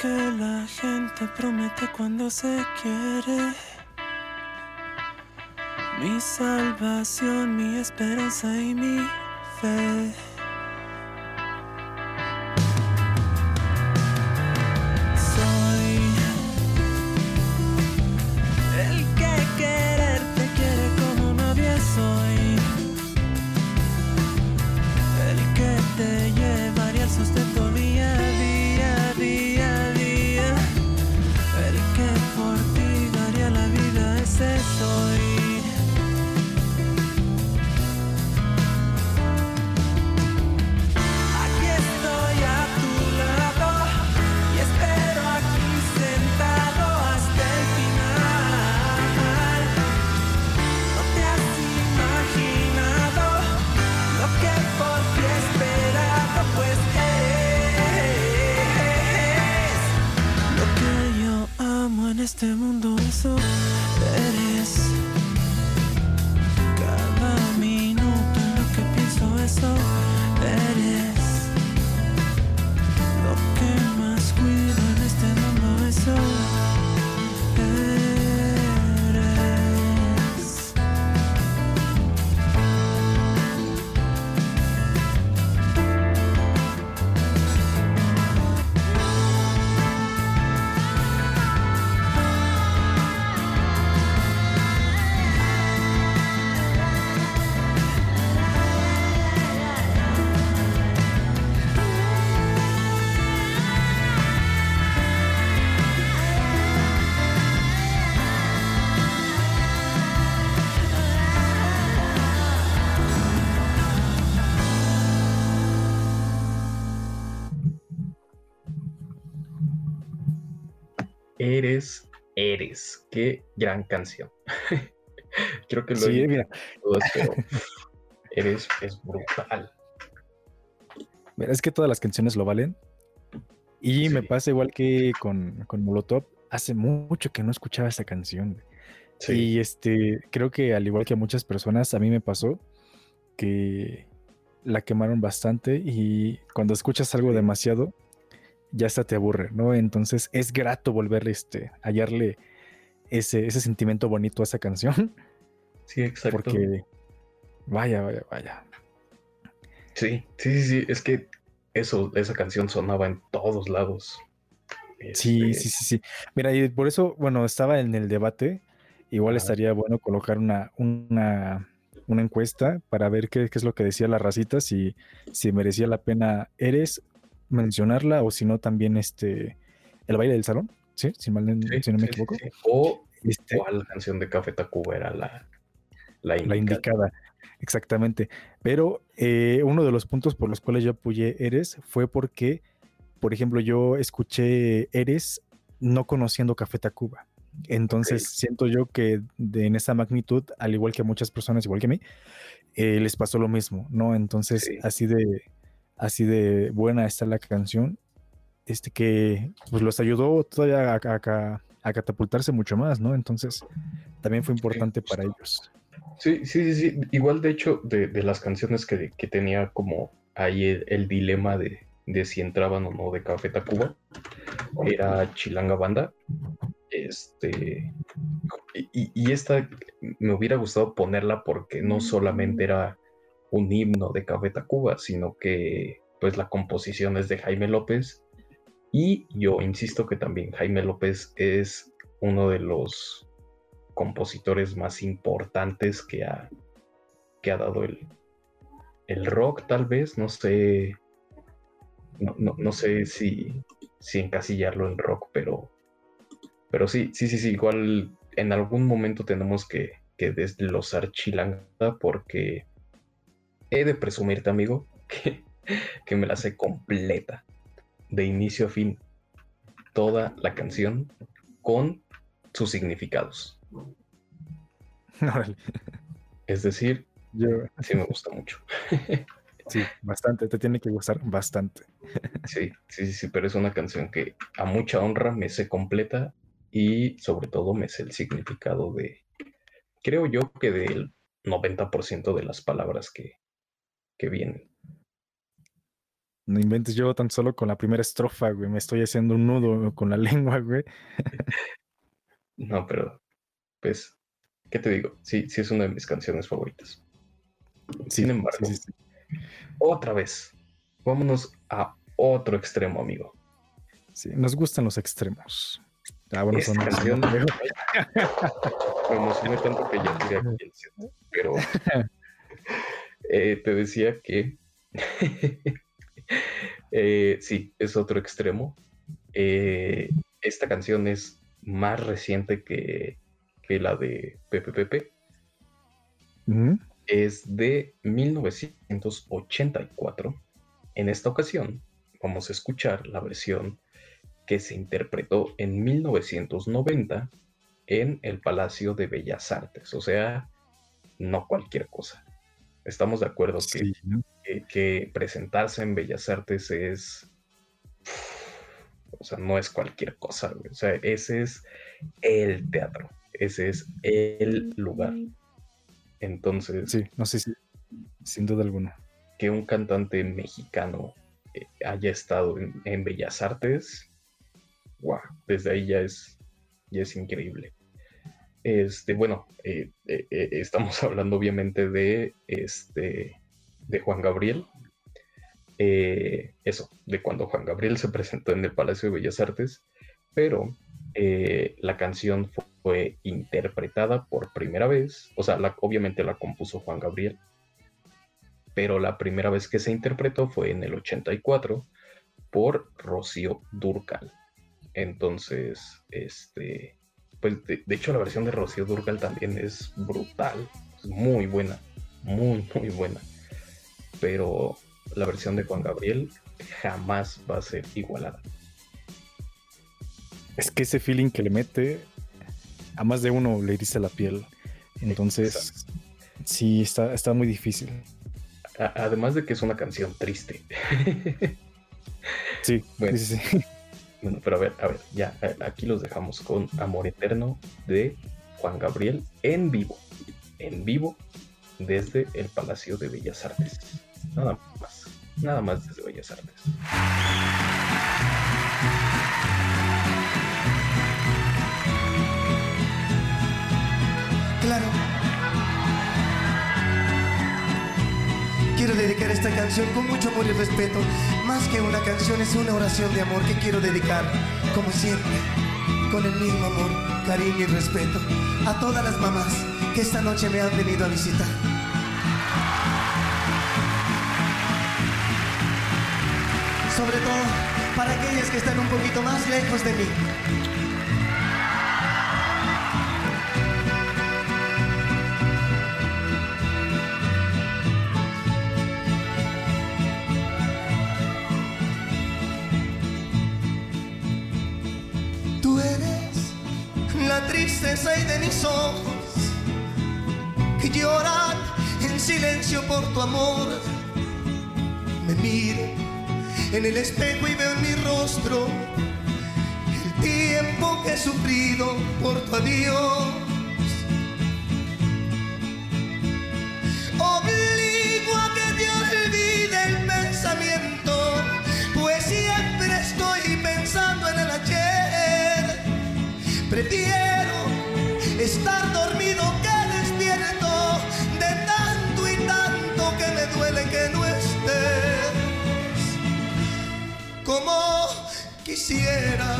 Que la gente promete cuando se quiere. Mi salvación, mi esperanza y mi fe. Eres, eres. Qué gran canción. Creo que lo Sí, he mira, todas, pero eres es brutal. mira, es que todas las canciones lo valen. Y me pasa igual que con, con Molotov. Hace mucho que no escuchaba esta canción. Sí, Y este, creo que al igual que a muchas personas, a mí me pasó que la quemaron bastante y cuando escuchas algo demasiado, ya hasta te aburre, ¿no? Entonces es grato volver este, a hallarle ese, ese sentimiento bonito a esa canción, sí, exacto. porque vaya, vaya, vaya. Sí, sí, sí, sí. Es que eso, esa canción sonaba en todos lados. Sí, Este, sí, sí, sí. Mira, y por eso, bueno, estaba en el debate. Igual estaría bueno colocar una, una, una encuesta para ver qué, qué es lo que decía la racita, si, si merecía la pena Eres mencionarla o si no también este el baile del salón, ¿sí? Si, mal, sí, si no me sí, equivoco. sí. O Este, cuál canción de Café Tacuba era la, la la indicada. exactamente. Pero eh, uno de los puntos por los cuales yo apoyé Eres fue porque, por ejemplo, yo escuché Eres no conociendo Café Tacuba. Entonces siento yo que de, en esa magnitud, al igual que a muchas personas, igual que a mí, eh, les pasó lo mismo, ¿no? Entonces, Sí. así de así de buena está la canción, este que pues los ayudó todavía a, a- a- a catapultarse mucho más, ¿no? Entonces, también fue importante para ellos. Sí, sí, sí. Igual, de hecho, de, de las canciones que, que tenía como ahí el, el dilema de, de si entraban o no de Café Tacuba, era Chilanga Banda. Este. Y esta me hubiera gustado ponerla porque no solamente era un himno de Café Tacuba, sino que pues la composición es de Jaime López. Y yo insisto que también Jaime López es uno de los compositores más importantes que ha, que ha dado el, el rock, tal vez, no sé, no, no- no sé si, si encasillarlo en rock, pero, pero sí, sí, sí, sí, igual en algún momento tenemos que, que desglosar Chilanga porque he de presumirte, amigo, que, que me la sé completa, de inicio a fin, toda la canción con sus significados. Órale. Es decir, Yo, sí me gusta mucho. sí, bastante, te tiene que gustar bastante. Sí, sí, sí, sí, pero es una canción que a mucha honra me sé completa y sobre todo me sé el significado de, creo yo que del 90% de las palabras que, que vienen. No inventes, yo tan solo con la primera estrofa, güey, me estoy haciendo un nudo con la lengua, güey. No, pero pues, ¿qué te digo? Sí, sí es una de mis canciones favoritas. Sí, Sin embargo, sí, sí, sí. otra vez, vámonos a otro extremo, amigo. Sí, nos gustan los extremos. Ah, bueno, Esta son canción me emocioné tanto que ya tiré aquí el set, pero eh, te decía que eh, sí, es otro extremo. Eh, esta canción es más reciente que, que la de Pepe Pepe. Es de 1984. En esta ocasión vamos a escuchar la versión que se interpretó en 1990 en el Palacio de Bellas Artes. O sea, no cualquier cosa. Estamos de acuerdo que, Sí, que- que presentarse en Bellas Artes es... O sea, no es cualquier cosa, güey. O sea, ese es el teatro. Ese es el lugar. Entonces, Sí, no sé si. Sin duda alguna. que un cantante mexicano eh, haya estado en, en Bellas Artes, wow, desde ahí ya es, ya es increíble. Este, bueno, eh, eh, eh, estamos hablando obviamente de este de Juan Gabriel. Eso, de cuando Juan Gabriel se presentó en el Palacio de Bellas Artes, pero la canción fu- fue interpretada por primera vez, o sea, la- obviamente la compuso Juan Gabriel, pero la primera vez que se interpretó fue en el 84 por Rocío Durcal. Entonces, este, pues de, de hecho la versión de Rocío Durcal también es brutal, es muy buena, muy, muy buena. Pero la versión de Juan Gabriel jamás va a ser igualada. Es que ese feeling que le mete a más de uno le eriza la piel. Entonces, sí, está, está muy difícil. A- además de que es una canción triste. Sí, Bueno. sí. Bueno, pero a ver, a ver, ya, aquí los dejamos con Amor Eterno de Juan Gabriel en vivo. En vivo desde el Palacio de Bellas Artes. Nada más. Nada más desde Bellas Artes. Claro. Quiero dedicar esta canción con mucho amor y respeto. Más que una canción, es una oración de amor que quiero dedicar, como siempre, con el mismo amor, cariño y respeto, a todas las mamás que esta noche me han venido a visitar. Sobre todo para aquellas que están un poquito más lejos de mí. Tristeza y de mis ojos que lloran en silencio por tu amor. Me miro en el espejo y veo en mi rostro el tiempo que he sufrido por tu adiós. Estar dormido que despierto de tanto y tanto que me duele que no estés. Como quisiera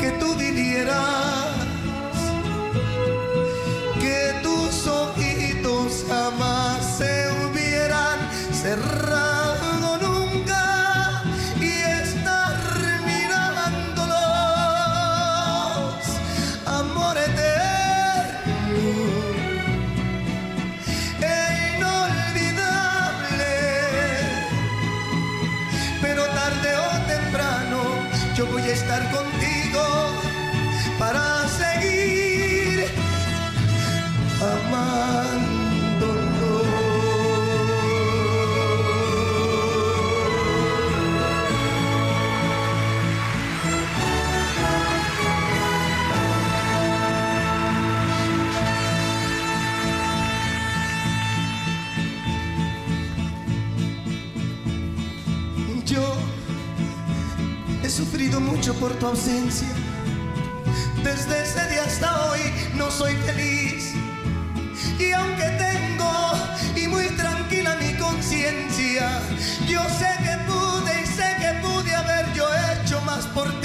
que tú vivieras por tu ausencia. Desde ese día hasta hoy no soy feliz. Y aunque tengo y muy tranquila mi conciencia, yo sé que pude y sé que pude haber yo hecho más por ti.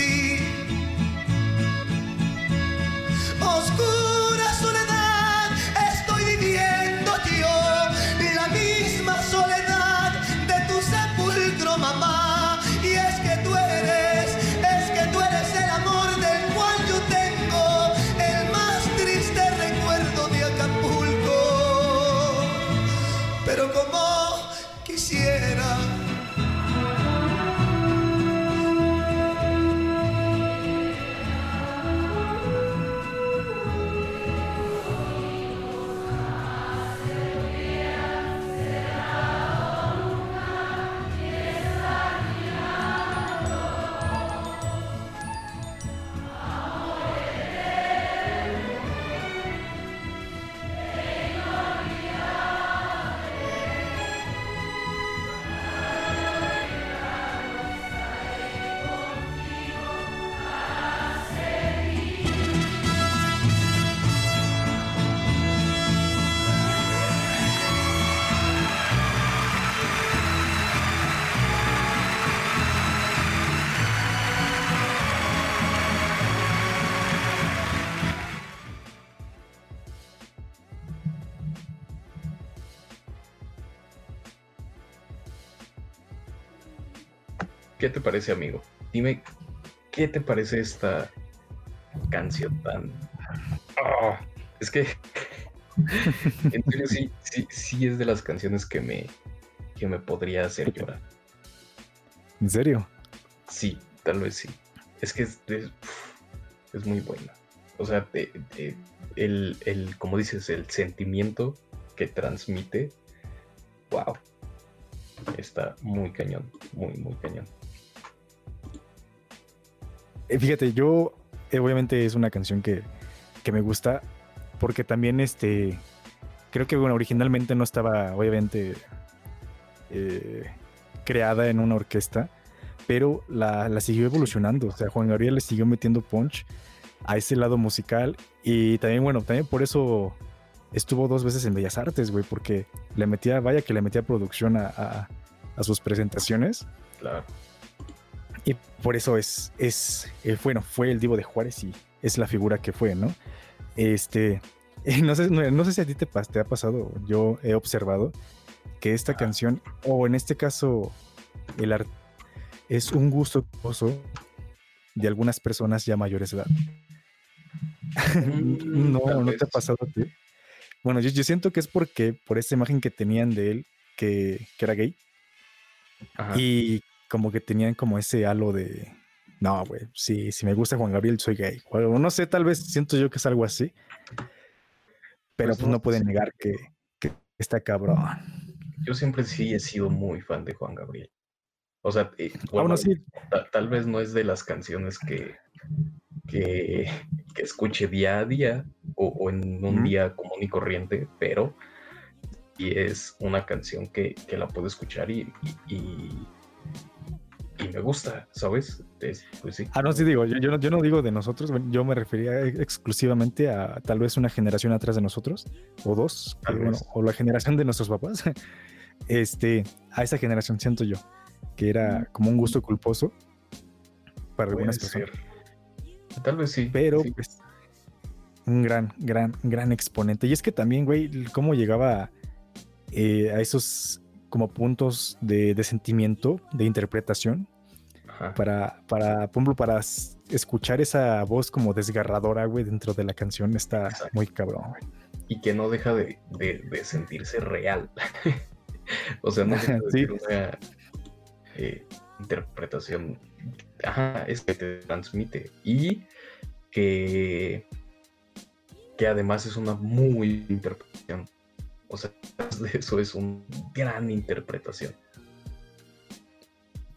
¿Qué te parece, amigo? Dime, ¿qué te parece esta canción tan... Ah, es que... en serio, sí, sí, sí es de las canciones que me, que me podría hacer llorar. ¿En serio? Sí, tal vez sí. Es que es, es, es muy buena. O sea, te- te- el, el, como dices, el sentimiento que transmite, wow. Está muy cañón, muy, muy cañón. Eh, Fíjate, yo eh, obviamente es una canción que, que me gusta porque también este creo que bueno originalmente no estaba obviamente eh, creada en una orquesta, pero la, la siguió evolucionando. O sea, Juan Gabriel le siguió metiendo punch a ese lado musical y también bueno también por eso estuvo dos veces en Bellas Artes, güey, porque le metía vaya que le metía producción a, a- a sus presentaciones. Claro. Y por eso es, es eh, bueno, fue el Divo de Juárez y es la figura que fue, ¿no? Este, eh, no sé, no, no sé si a ti te, ha pasado, yo he observado que esta canción, o en este caso, el art es un gusto de algunas personas ya mayores de edad. no, Mm, tal no te ha pasado a ti. Bueno, yo, yo siento que es porque por esta imagen que tenían de él, que, que era gay, Ajá. y como que tenían como ese halo de, no, güey, si, si me gusta Juan Gabriel, soy gay. O no sé, tal vez siento yo que es algo así. Pero Pues pues no no pueden negar que, que está cabrón. Yo siempre sí he sido muy fan de Juan Gabriel. O sea, eh, Ah, bueno, bueno, sí, ta- tal vez no es de las canciones que, que, que escuche día a día o, o en un día común y corriente, pero y es una canción que, que la puedo escuchar y, y, y- y me gusta, ¿sabes? Es- pues sí. Ah, no, sí digo, yo, yo no, yo no digo de nosotros, yo me refería ex- exclusivamente a tal vez una generación atrás de nosotros, o dos, que, bueno, o la generación de nuestros papás. Este, a esa generación siento yo, que era como un gusto culposo para Puede algunas personas. ser. Tal vez sí. pero sí. pues un gran, gran, gran exponente. Y es que también, güey, cómo llegaba eh, a esos como puntos de, de sentimiento, de interpretación, Ajá. para, para, por ejemplo, para escuchar esa voz como desgarradora, güey, dentro de la canción, está Exacto. muy cabrón, güey. y que no deja de, de- de sentirse real. o sea, no deja de Sí. una eh, interpretación ajá, es que te transmite y que, que además es una muy interpretación. O sea, eso es una gran interpretación.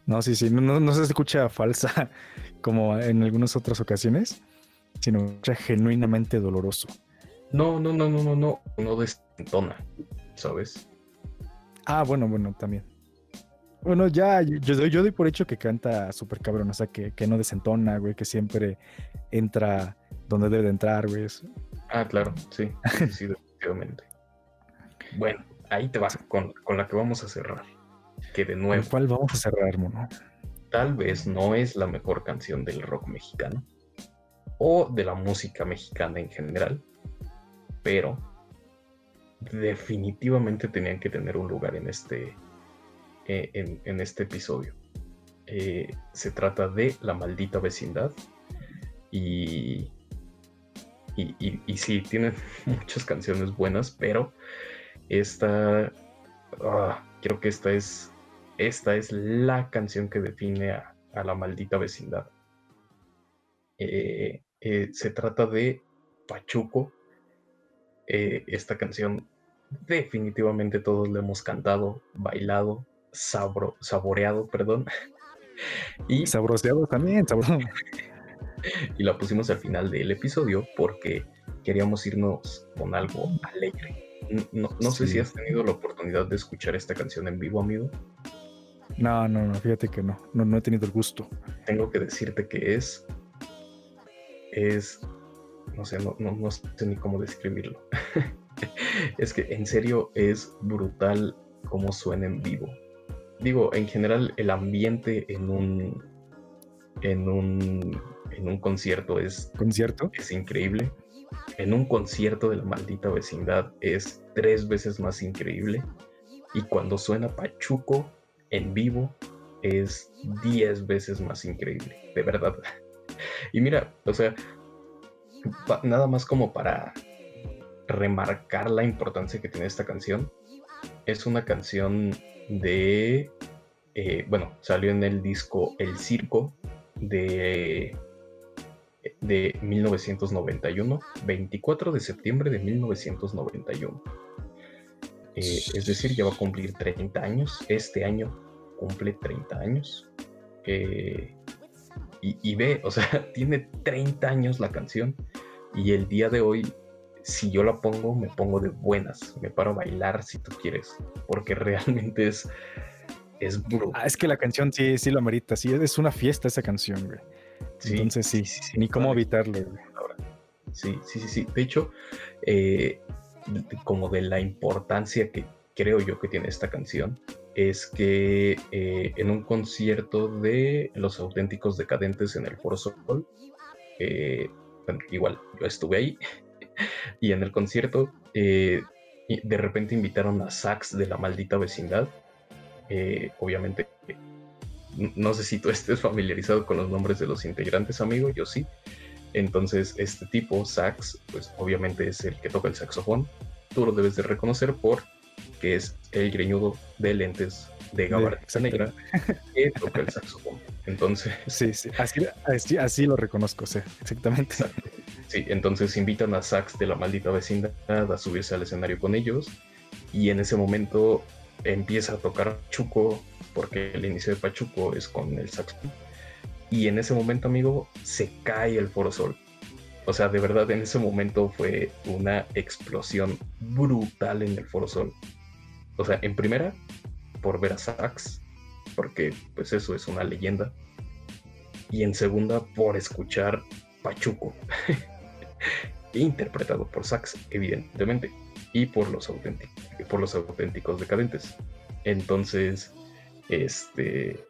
No, sí, sí, no, no, se escucha falsa como en algunas otras ocasiones, sino genuinamente doloroso. No, no, no, no, no, no, no desentona, ¿sabes? Ah, bueno, bueno, también. Bueno, ya, yo, yo doy, yo doy por hecho que canta súper cabrón, o sea, que, que no desentona, güey, que siempre entra donde debe de entrar, güey. eso. Ah, claro, sí, sí, sí, definitivamente. Bueno, ahí te vas con, con la que vamos a cerrar. Que de ¿Con nuevo, cuál vamos a cerrar, mono? tal vez no es la mejor canción del rock mexicano o de la música mexicana en general, pero definitivamente tenían que tener un lugar en este, eh, en, en este episodio. Eh, se trata de La maldita vecindad y, y, y, y sí, tienen muchas canciones buenas, pero esta, ah, creo que esta es, esta es la canción que define a, a la maldita vecindad. Eh, eh, se trata de Pachuco. Eh, esta canción definitivamente todos la hemos cantado, bailado, sabro- saboreado, perdón. Y, Sabroseado también, sabroso. y la pusimos al final del episodio porque queríamos irnos con algo alegre. No, no sé si has tenido la oportunidad de escuchar esta canción en vivo, amigo. No, no, no, fíjate que no, no, no he tenido el gusto. tengo que decirte que es. Es. No sé, no, no, no sé ni cómo describirlo. es que en serio es brutal cómo suena en vivo. Digo, en general, el ambiente en un. En un. En un concierto es, ¿Concierto? es increíble. En un concierto de la maldita vecindad es tres veces más increíble. Y cuando suena Pachuco en vivo, es 10 veces más increíble, de verdad. Y mira, o sea, nada más como para remarcar la importancia que tiene esta canción. Es una canción de, eh, bueno, salió en el disco El Circo de, de 1991, 24 de septiembre de 1991. Eh, es decir, ya va a cumplir 30 años. Este año cumple 30 años. Eh, y, y ve, o sea, tiene 30 años la canción. Y el día de hoy, si yo la pongo, me pongo de buenas. Me paro a bailar si tú quieres. Porque realmente es, es brutal. Ah, es que la canción sí, sí lo amerita. Sí, es una fiesta esa canción, güey. Sí, Entonces sí, sí, sí, ni cómo vale. evitarlo. Sí, sí, sí, sí. De hecho, eh, como de la importancia que creo yo que tiene esta canción, es que eh, en un concierto de Los Auténticos Decadentes en el Foro Sol, eh, bueno, igual yo estuve ahí, y en el concierto eh, de repente invitaron a Sax de la maldita vecindad. Obviamente, no sé si tú estés familiarizado con los nombres de los integrantes, amigo, yo sí. Entonces, este tipo, sax, pues obviamente es el que toca el saxofón. Tú lo debes de reconocer por que es el greñudo de lentes de exacto. negra que toca el saxofón. Entonces, Sí, sí, así, así, así lo reconozco, sí, exactamente. Exacto. Sí, entonces invitan a Sax de la maldita vecindad a subirse al escenario con ellos y en ese momento empieza a tocar Pachuco porque el inicio de Pachuco es con el saxofón y en ese momento, amigo, se cae el Foro Sol. O sea, de verdad, en ese momento fue una explosión brutal en el Foro Sol. O sea, en primera, por ver a Sax, porque pues eso es una leyenda. Y en segunda, por escuchar Pachuco, interpretado por Sax, evidentemente, y por los, auténticos, por los auténticos decadentes. Entonces, este,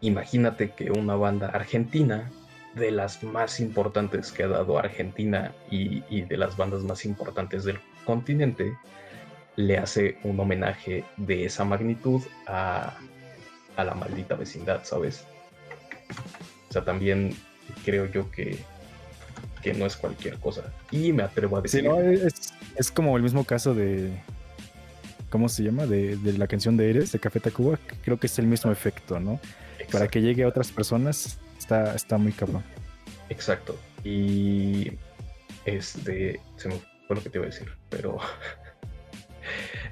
imagínate que una banda argentina, de las más importantes que ha dado Argentina y, de las bandas más importantes del continente, le hace un homenaje de esa magnitud a, a la maldita vecindad, ¿sabes? O sea, también creo yo que, que no es cualquier cosa. Y me atrevo a decir... Sí, no, es, es como el mismo caso de. ¿Cómo se llama? De, de la canción de Eres, de Café Tacuba. Creo que es el mismo efecto, ¿no? Para que llegue a otras personas, está, está muy cabrón. Exacto. Y este se me fue lo que te iba a decir, pero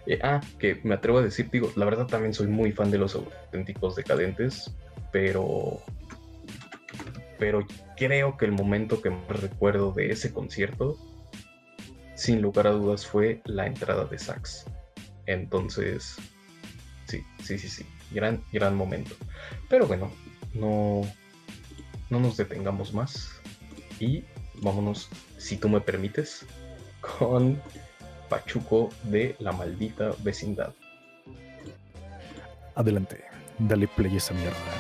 Eh, ah, que me atrevo a decir, digo, la verdad también soy muy fan de los auténticos decadentes, pero pero creo que el momento que más recuerdo de ese concierto, sin lugar a dudas, fue la entrada de Sax. Entonces, sí, sí, sí, sí, gran, gran momento. Pero bueno, no, no nos detengamos más y vámonos, si tú me permites, con Pachuco de la maldita vecindad. Adelante, dale play esa mierda.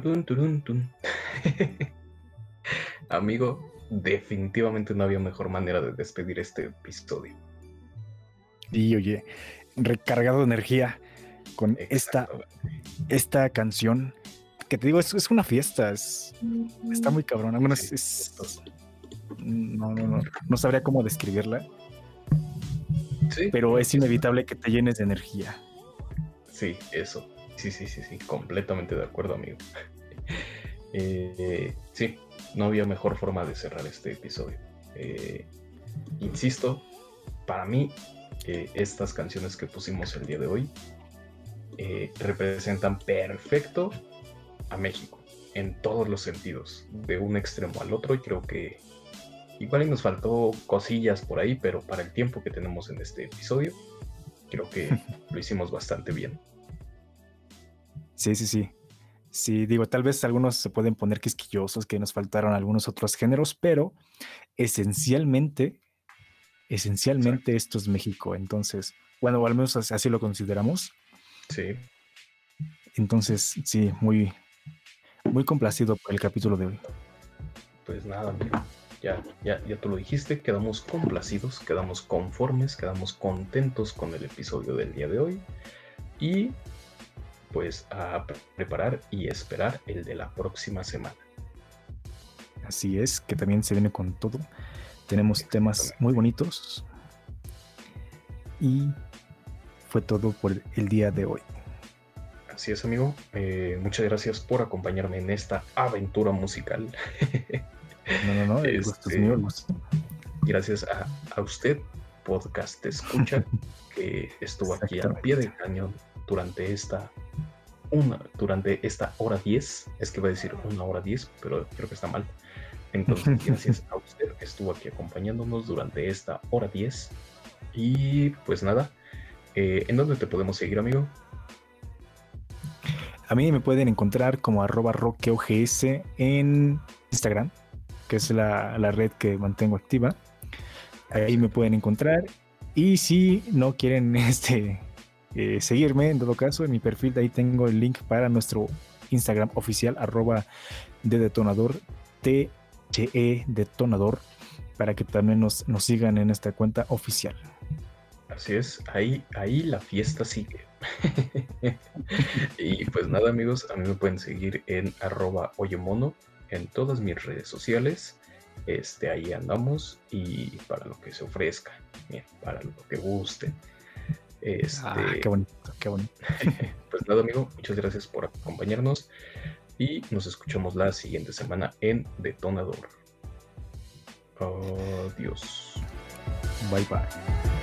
Turun, turun, tun. Amigo, definitivamente no había mejor manera de despedir este episodio. Y oye, recargado de energía con esta, esta canción. Que te digo, es, es una fiesta. es- está muy cabrón. Bueno, es- es- no, no, no. No sabría cómo describirla, Sí, pero es inevitable que te llenes de energía. Sí, eso. Sí, sí, sí, sí, completamente de acuerdo, amigo. Eh, sí, no había mejor forma de cerrar este episodio. Eh, insisto, para mí, eh, estas canciones que pusimos el día de hoy eh, representan perfecto a México en todos los sentidos, de un extremo al otro, y creo que igual nos faltó cosillas por ahí, pero para el tiempo que tenemos en este episodio, creo que lo hicimos bastante bien. Sí, sí, sí. Sí, digo, tal vez algunos se pueden poner quisquillosos, que nos faltaron algunos otros géneros, pero esencialmente, esencialmente esto es México. Entonces, bueno, o al menos así así lo consideramos. Sí, Entonces, sí, muy, muy complacido por el capítulo de hoy. pues nada, amigo. Ya, ya, ya tú lo dijiste, quedamos complacidos, quedamos conformes, quedamos contentos con el episodio del día de hoy. Y pues a pre- preparar y esperar el de la próxima semana. Así es, que también se viene con todo. Tenemos temas muy bonitos. Y fue todo por el día de hoy. Así es, amigo. Eh, muchas gracias por acompañarme en esta aventura musical. No, no, no, el gusto es Este, mío, el gusto. gracias a, a usted, podcast escucha, que estuvo aquí al pie del cañón durante esta una, durante esta hora 10. Es que va a decir una hora 10, pero creo que está mal. Entonces, gracias a usted que estuvo aquí acompañándonos durante esta hora 10. Y pues nada, eh, ¿en dónde te podemos seguir, amigo? A mí me pueden encontrar como arroba roqueogs en Instagram, que es la, la red que mantengo activa. Ahí me pueden encontrar. Y si no quieren este, eh, seguirme, en todo caso, en mi perfil de ahí tengo el link para nuestro Instagram oficial, arroba de detonador, TGE detonador, para que también nos, nos sigan en esta cuenta oficial. Así es, ahí, ahí la fiesta sigue. y pues nada amigos, a mí me pueden seguir en arroba oyemono en todas mis redes sociales. Este, ahí andamos y para lo que se ofrezca, para lo que guste. Este, Ah, qué bonito, qué bonito. pues nada amigo, muchas gracias por acompañarnos y nos escuchamos la siguiente semana en Detonador. Adiós. Bye bye.